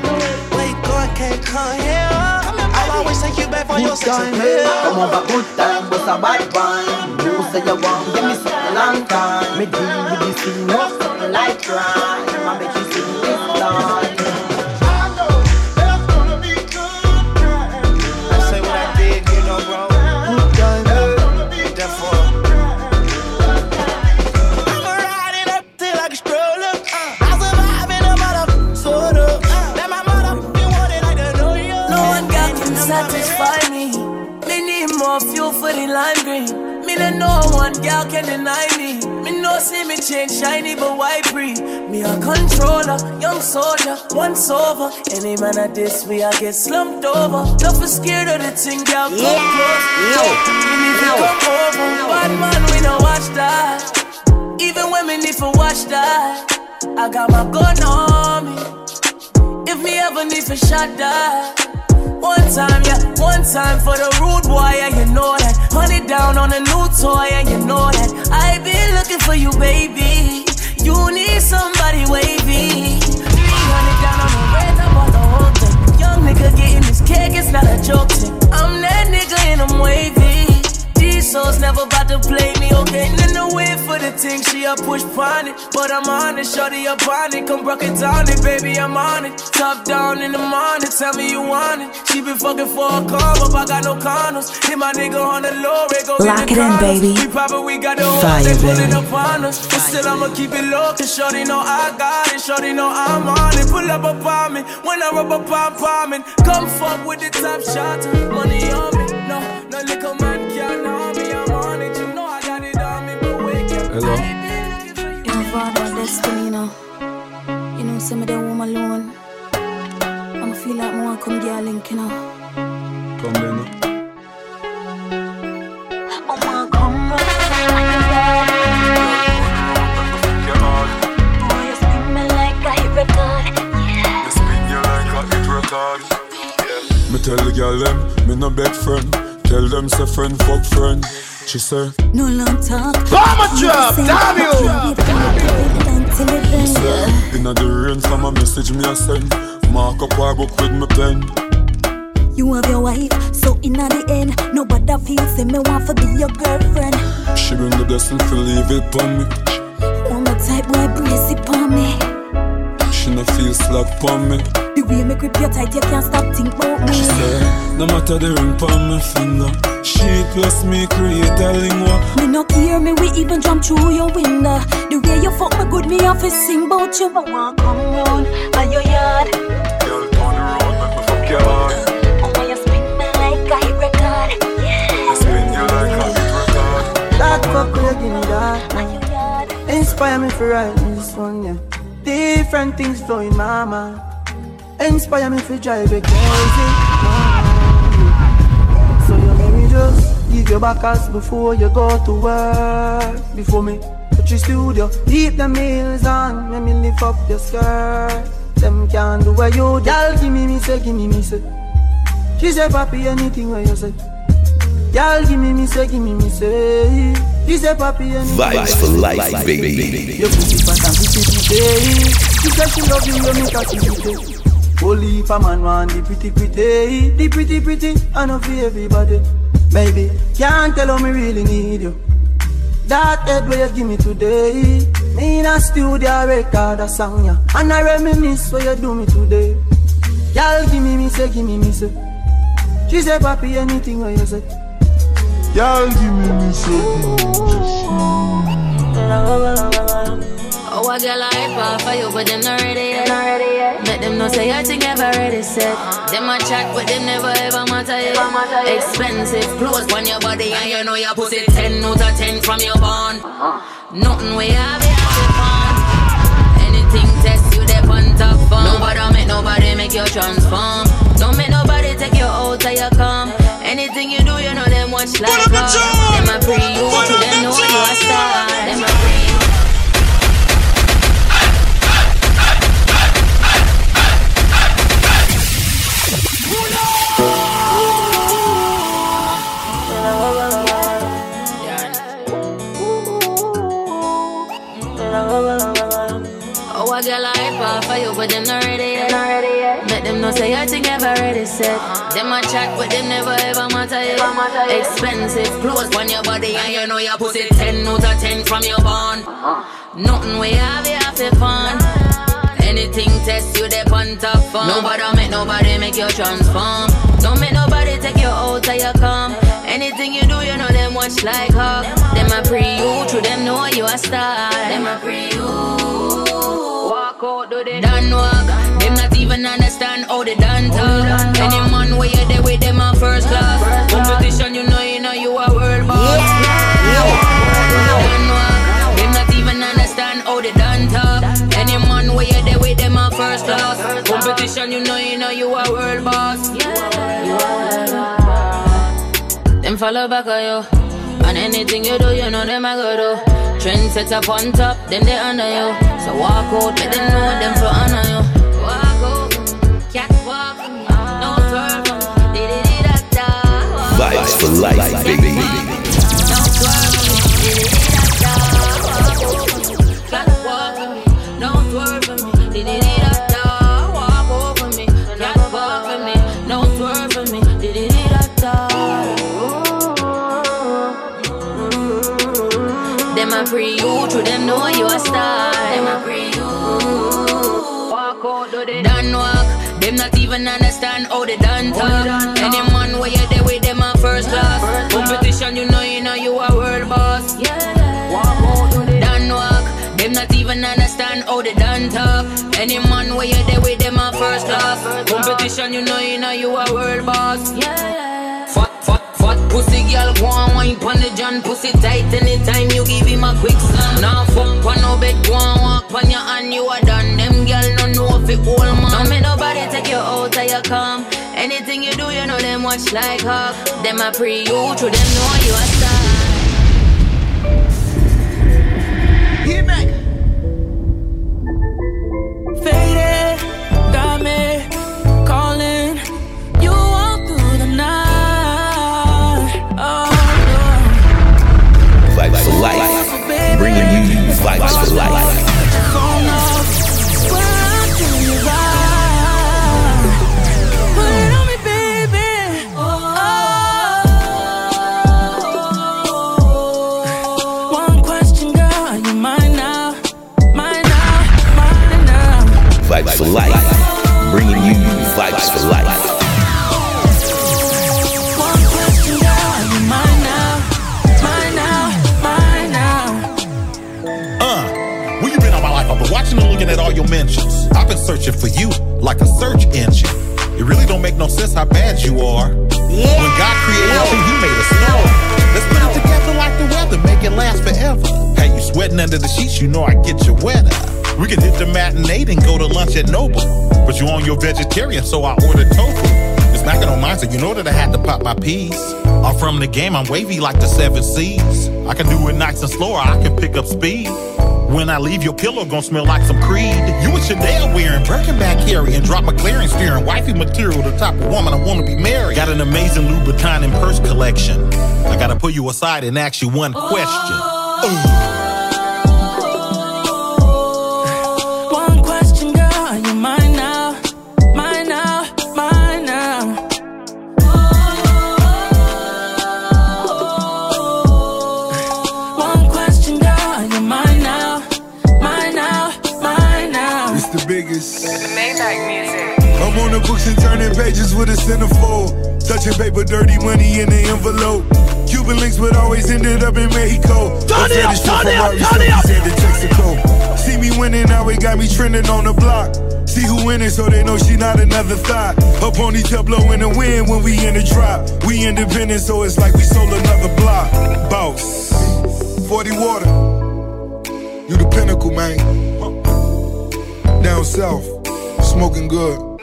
Where you going, can't come here. I'll always take you back for your sex Time, appeal. come over, good time, but a bad wine. You say you want, give me something long time. Me deal with this thing, no something like crime. I make you sing this line. Girl can deny me. Me no see me change shiny, but why pre? Me a controller, young soldier, once over. Any man at this, we I get slumped over. Don't be scared of the thing, girl. Come Yeah. close. Yo. You need to come over. Bad man, we no watch that. Even when me need to watch that, I got my gun on me. If me ever need to shot that. One time, yeah, one time for the rude boy, and you know that. Honey down on a new toy, and you know that. I been looking for you, baby. You need somebody wavy. 300 down on the red, I bought the whole thing. Young nigga getting this cake, it's not a joke thing. I'm that nigga and I'm wavy. Souls never about to play me, okay? In the way for the thing, she a push pon it. But I'm on it, shorty up on it. Come broke it down it, baby, I'm on it. Top down in the morning, tell me you want it. She been fucking for a come up, I got no condoms. Hit my nigga on the low, it goes Lock it in, baby. We probably we got the Fire, thing pulling baby. up on us. But still, I'ma keep it low, cause shorty know I got it. Shorty know I'm on it. Pull up upon me when I rub up on palming. Come fuck with the top shot. Money on father, destiny, you know. You know, some of them home alone. I'ma feel like more come get a link, you know. Come then. no. I'ma come Boy, you spin me like a hit record. Me tell the girl them, me no bed friend. Tell them say friend fuck friend. She say, No long talk. Bomber drop, Say, damn you. Till it bend, yeah. inna the rain from a message me a send. Mark up our book with me pen. You have your wife, so in the end, nobody feels say me want to be your girlfriend. She bring the blessing for leave it pon me. One more type boy brace it on me. She no feel slack pon me. The way me grip you tight, you can't stop think about me. She say, no matter the ring pon me finger. She plus me create a lingua. Me no care me, we even jump through your window. The way you fuck me good, me have to sing about you. I want come round by your yard. Girl turn around, make me fuck your heart. Oh, why you spin me like a hit record? I spin you like a hit record. That fuck you, give me that. Inspire me for writing this one, yeah. Different things flowing my mind. Inspire me for drive it crazy. So you may just give your back us before you go to work. Before me put your studio, keep the meals on. Let me lift up your skirt. Them can't do what you. Y'all give me me say, give me me say. She say, papi, anything what you say. Y'all give me me say, give me me say. She say, papi, what Vibes for life, baby. You put it fast and pretty pretty. She said she love you, you make her pretty pretty. Eh. Only if a man want the pretty pretty, the pretty pretty, I know for everybody. Baby, can't tell how me really need you. That head where you give me today, me in a studio record a song yeah, and I reminisce what you do me today. Y'all give me me say, give me me say. She say, papi, anything what you say. Y'all give me me say. Oh, a girl I hype for you, but them not ready yet. Not ready yet. Make them know say your thing ever ready set. Them a chat, but them never ever matter yet. Expensive clothes on your body, and you know you put it ten out of ten from your bond. Nothing we have, to fun. Anything test you, they on top. Nobody make nobody make you transform. Don't make nobody take you out till you come. Anything you do, you know them watch like God. Them a pre you, to them know you a star. Them a pre you. Oh, a girl I hype off for you, but them not ready yet. Not ready your thing ever ready set. Them a chat, but them never ever matter yet. Expensive clothes on your body, and you know you put it ten out of ten from your bond. Nothing we have, you have to fun. Anything test you, they on top form. Nobody make nobody make you transform. Don't make nobody take you out till you come. Anything you do, you know them watch like hawk. Them a pre you, through them know you a star. Them a pre you. Walk out, do they done walk don't understand how they done talk. Any man where you there with them a first class. Competition, you know, you know you a world boss. Yeah. Yeah. Them not even understand how they done talk. Any man where you there with them a first class. Competition, you know, you know you a world boss. Yeah. Them follow back on you. And anything you do, you know them I go do. Trend set up on top, then they honor you. So walk out, let them know them for honor you. Walk out, cat walk, no swerve, di di di da da. Vibes for life, baby. No pre you, true them know you a star. How they done talk. Any man where you there with them a first class. Competition, you know, you know you a world boss. Walk out, do they done walk? Them not even understand how they done talk. Any man where you there with them a first class. Competition, you know, you know you a world boss. Fat pussy girl, go on wine pon the John pussy tight anytime you give him a quick slam. Now fuck pon no bed, go on walk pon your hand, you a done. Them girl no know if it hold man. Don't make nobody take you out of your come. Anything you do, you know them watch like hawk. Them a pre you, true them know you a star. From the game, I'm wavy like the seven seas. I can do it nice and slower, I can pick up speed. When I leave, your pillow gon' smell like some Creed. You and Chanel wearing Birkin bag carrying, drop McLaren steering, wifey material, the type of woman I wanna be married. Got an amazing Louboutin and purse collection. I gotta pull you aside and ask you one oh. question. Turn it up, Upstairs turn it up, turn so it he up. said to Texaco. See me winning, now it got me trending on the block. See who winning, so they know she not another thought. Her ponytail blowing the wind when we in the drop. We independent, so it's like we sold another block. Boss, 40 water. You the pinnacle, man. Down south, smoking good.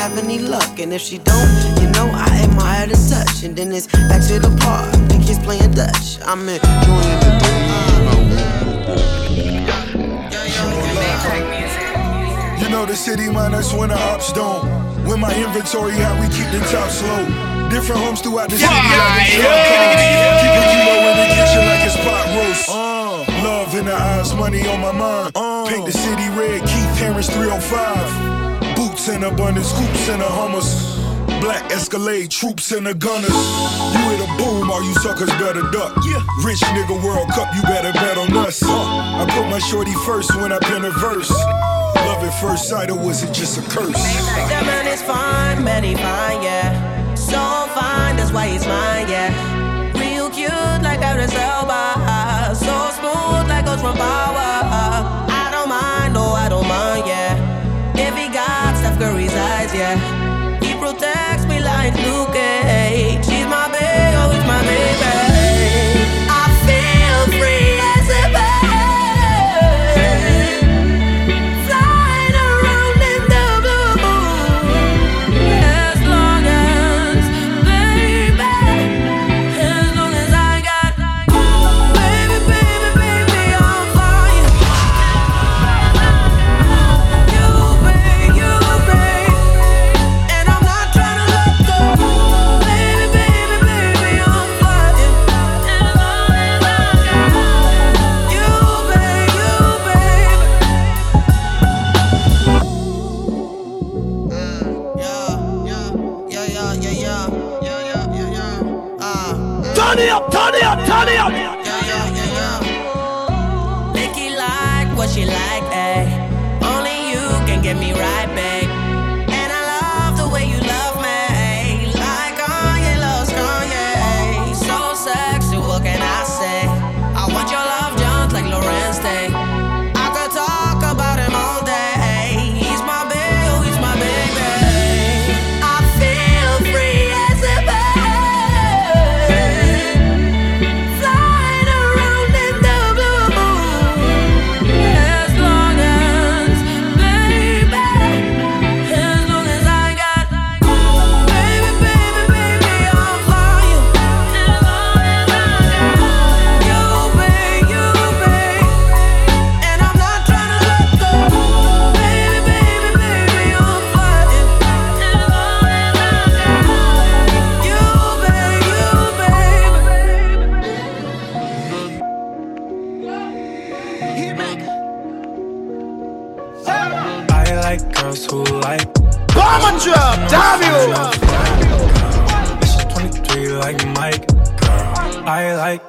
have any luck. And if she don't, you know I admire the touch. And then it's back to the park. The kids playing Dutch. I'm enjoying the day. You know the city minus when the ops don't. When my inventory, how we keep the top slow. Different homes throughout the city. Like yeah. Keep it kilo in the kitchen like it's pot roast. Uh, Love in the eyes, money on my mind. Uh, Paint the city red, Keith Harris 305. Scoops and abundance, scoops and a hummus. Black Escalade, troops and the gunners. You hit a boom, all you suckers better duck. Yeah. Rich nigga World Cup, you better bet on us. Uh, I put my shorty first when I pen a verse. Love at first sight, or was it just a curse? That man is fine, many fine, yeah. So fine, that's why he's mine, yeah. Real cute, like Idris Elba. So smooth, like Ocean Power.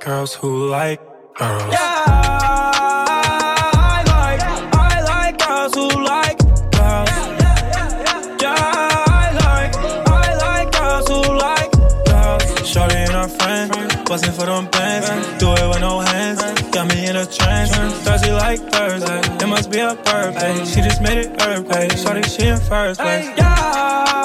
Girls who like girls. Yeah, I like, I like girls who like girls. Yeah, I like, I like girls who like girls. Shorty and her friends, bustin' for them bands. Do it with no hands, got me in a trance. Thursday like Thursday, it must be a birthday. She just made it earthquake. Shorty, she in first place. Yeah,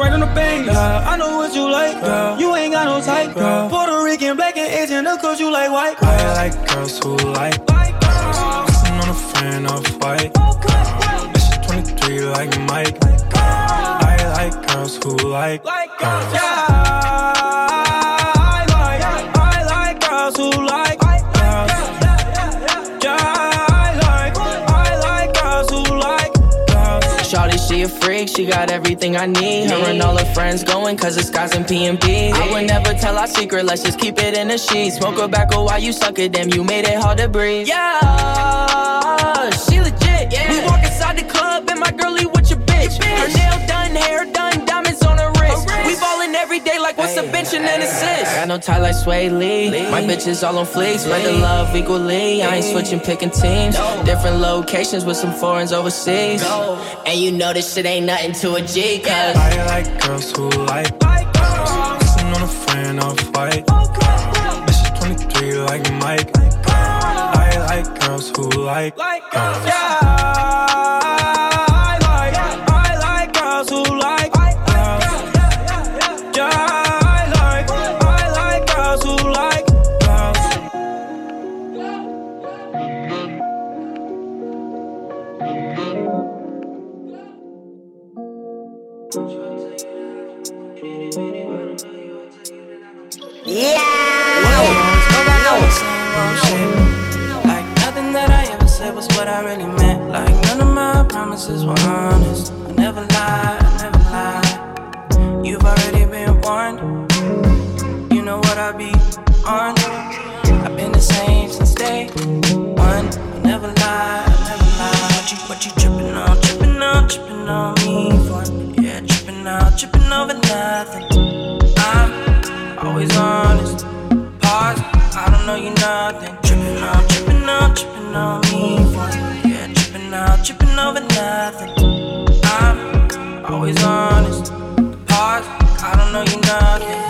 right on the base. Yeah, I know what you like, girl. You ain't got no type, girl. Puerto Rican, black and Asian, of course you like white. Girl. I like girls who like girls. Kissing on a fan of white. Girl. She's 23 like Mike. Girl. I like girls who like uh, girls. Yeah, freak, she got everything I need. Her and all her friends going, cause it's guys in P&B. I would never tell our secret, let's just keep it in the sheets. Smoke tobacco oh, while you suck it, damn, you made it hard to breathe. Yeah, she legit. We walk inside the club, and my girlie with your bitch. Her nail done, hair done, assist. Got no tie like Swae Lee. My bitches all on fleek, spread the love equally. I ain't switching, picking teams. Different locations with some foreigns overseas. And you know this shit ain't nothing to a G, cause I like girls who like girls. Kissing on a fan of white. Girl. She's 23 like Mike. Girl. I like girls who like girls. Yeah, what I really meant. Like none of my promises were honest. I never lied, I never lied. You've already been warned. You know what I be on. I've been the same since day one. I never lied, I never lied. What you, what you tripping on, tripping on, tripping on me for? Yeah, tripping out, tripping over nothing. I'm always honest. Pause, I don't know you nothing. Tripping on, tripping on, tripping on me for Yeah, tripping out, tripping over nothing. I'm always honest. Pause, I don't know you nothing.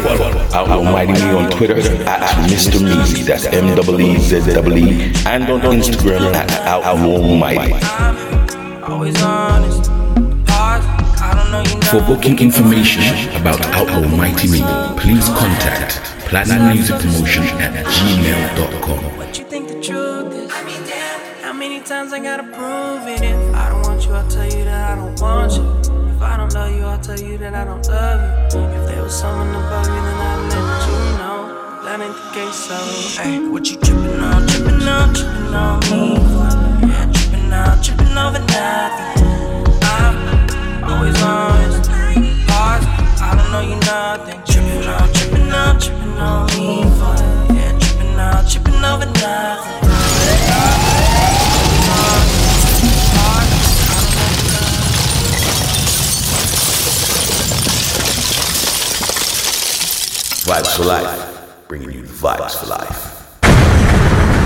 Follow Outlaw Mighty Me on Twitter at Mr. Meezy, that's M-E-E-Z-E-E, and on Instagram at Outlaw Mighty. Always honest. Pause, I don't know you know. For booking information about Outlaw Mighty Me, please contact Platinum Music Promotion at gmail.com. What you think the truth is? I mean, damn, how many times I gotta prove it? If I don't want you, I'll tell you that I don't want you. I don't love you, I'll tell you that I don't love you. If there was someone above you, then I'd let you know. That ain't the case, so hey, what you tripping on, tripping on, tripping on me? Yeah, tripping out, tripping over nothing. I'm always honest. Pause, I don't know you nothing. Tripping on, tripping on, tripping on me? Yeah, tripping out, tripping over nothing. Vibes for life, bringing you the vibes for life.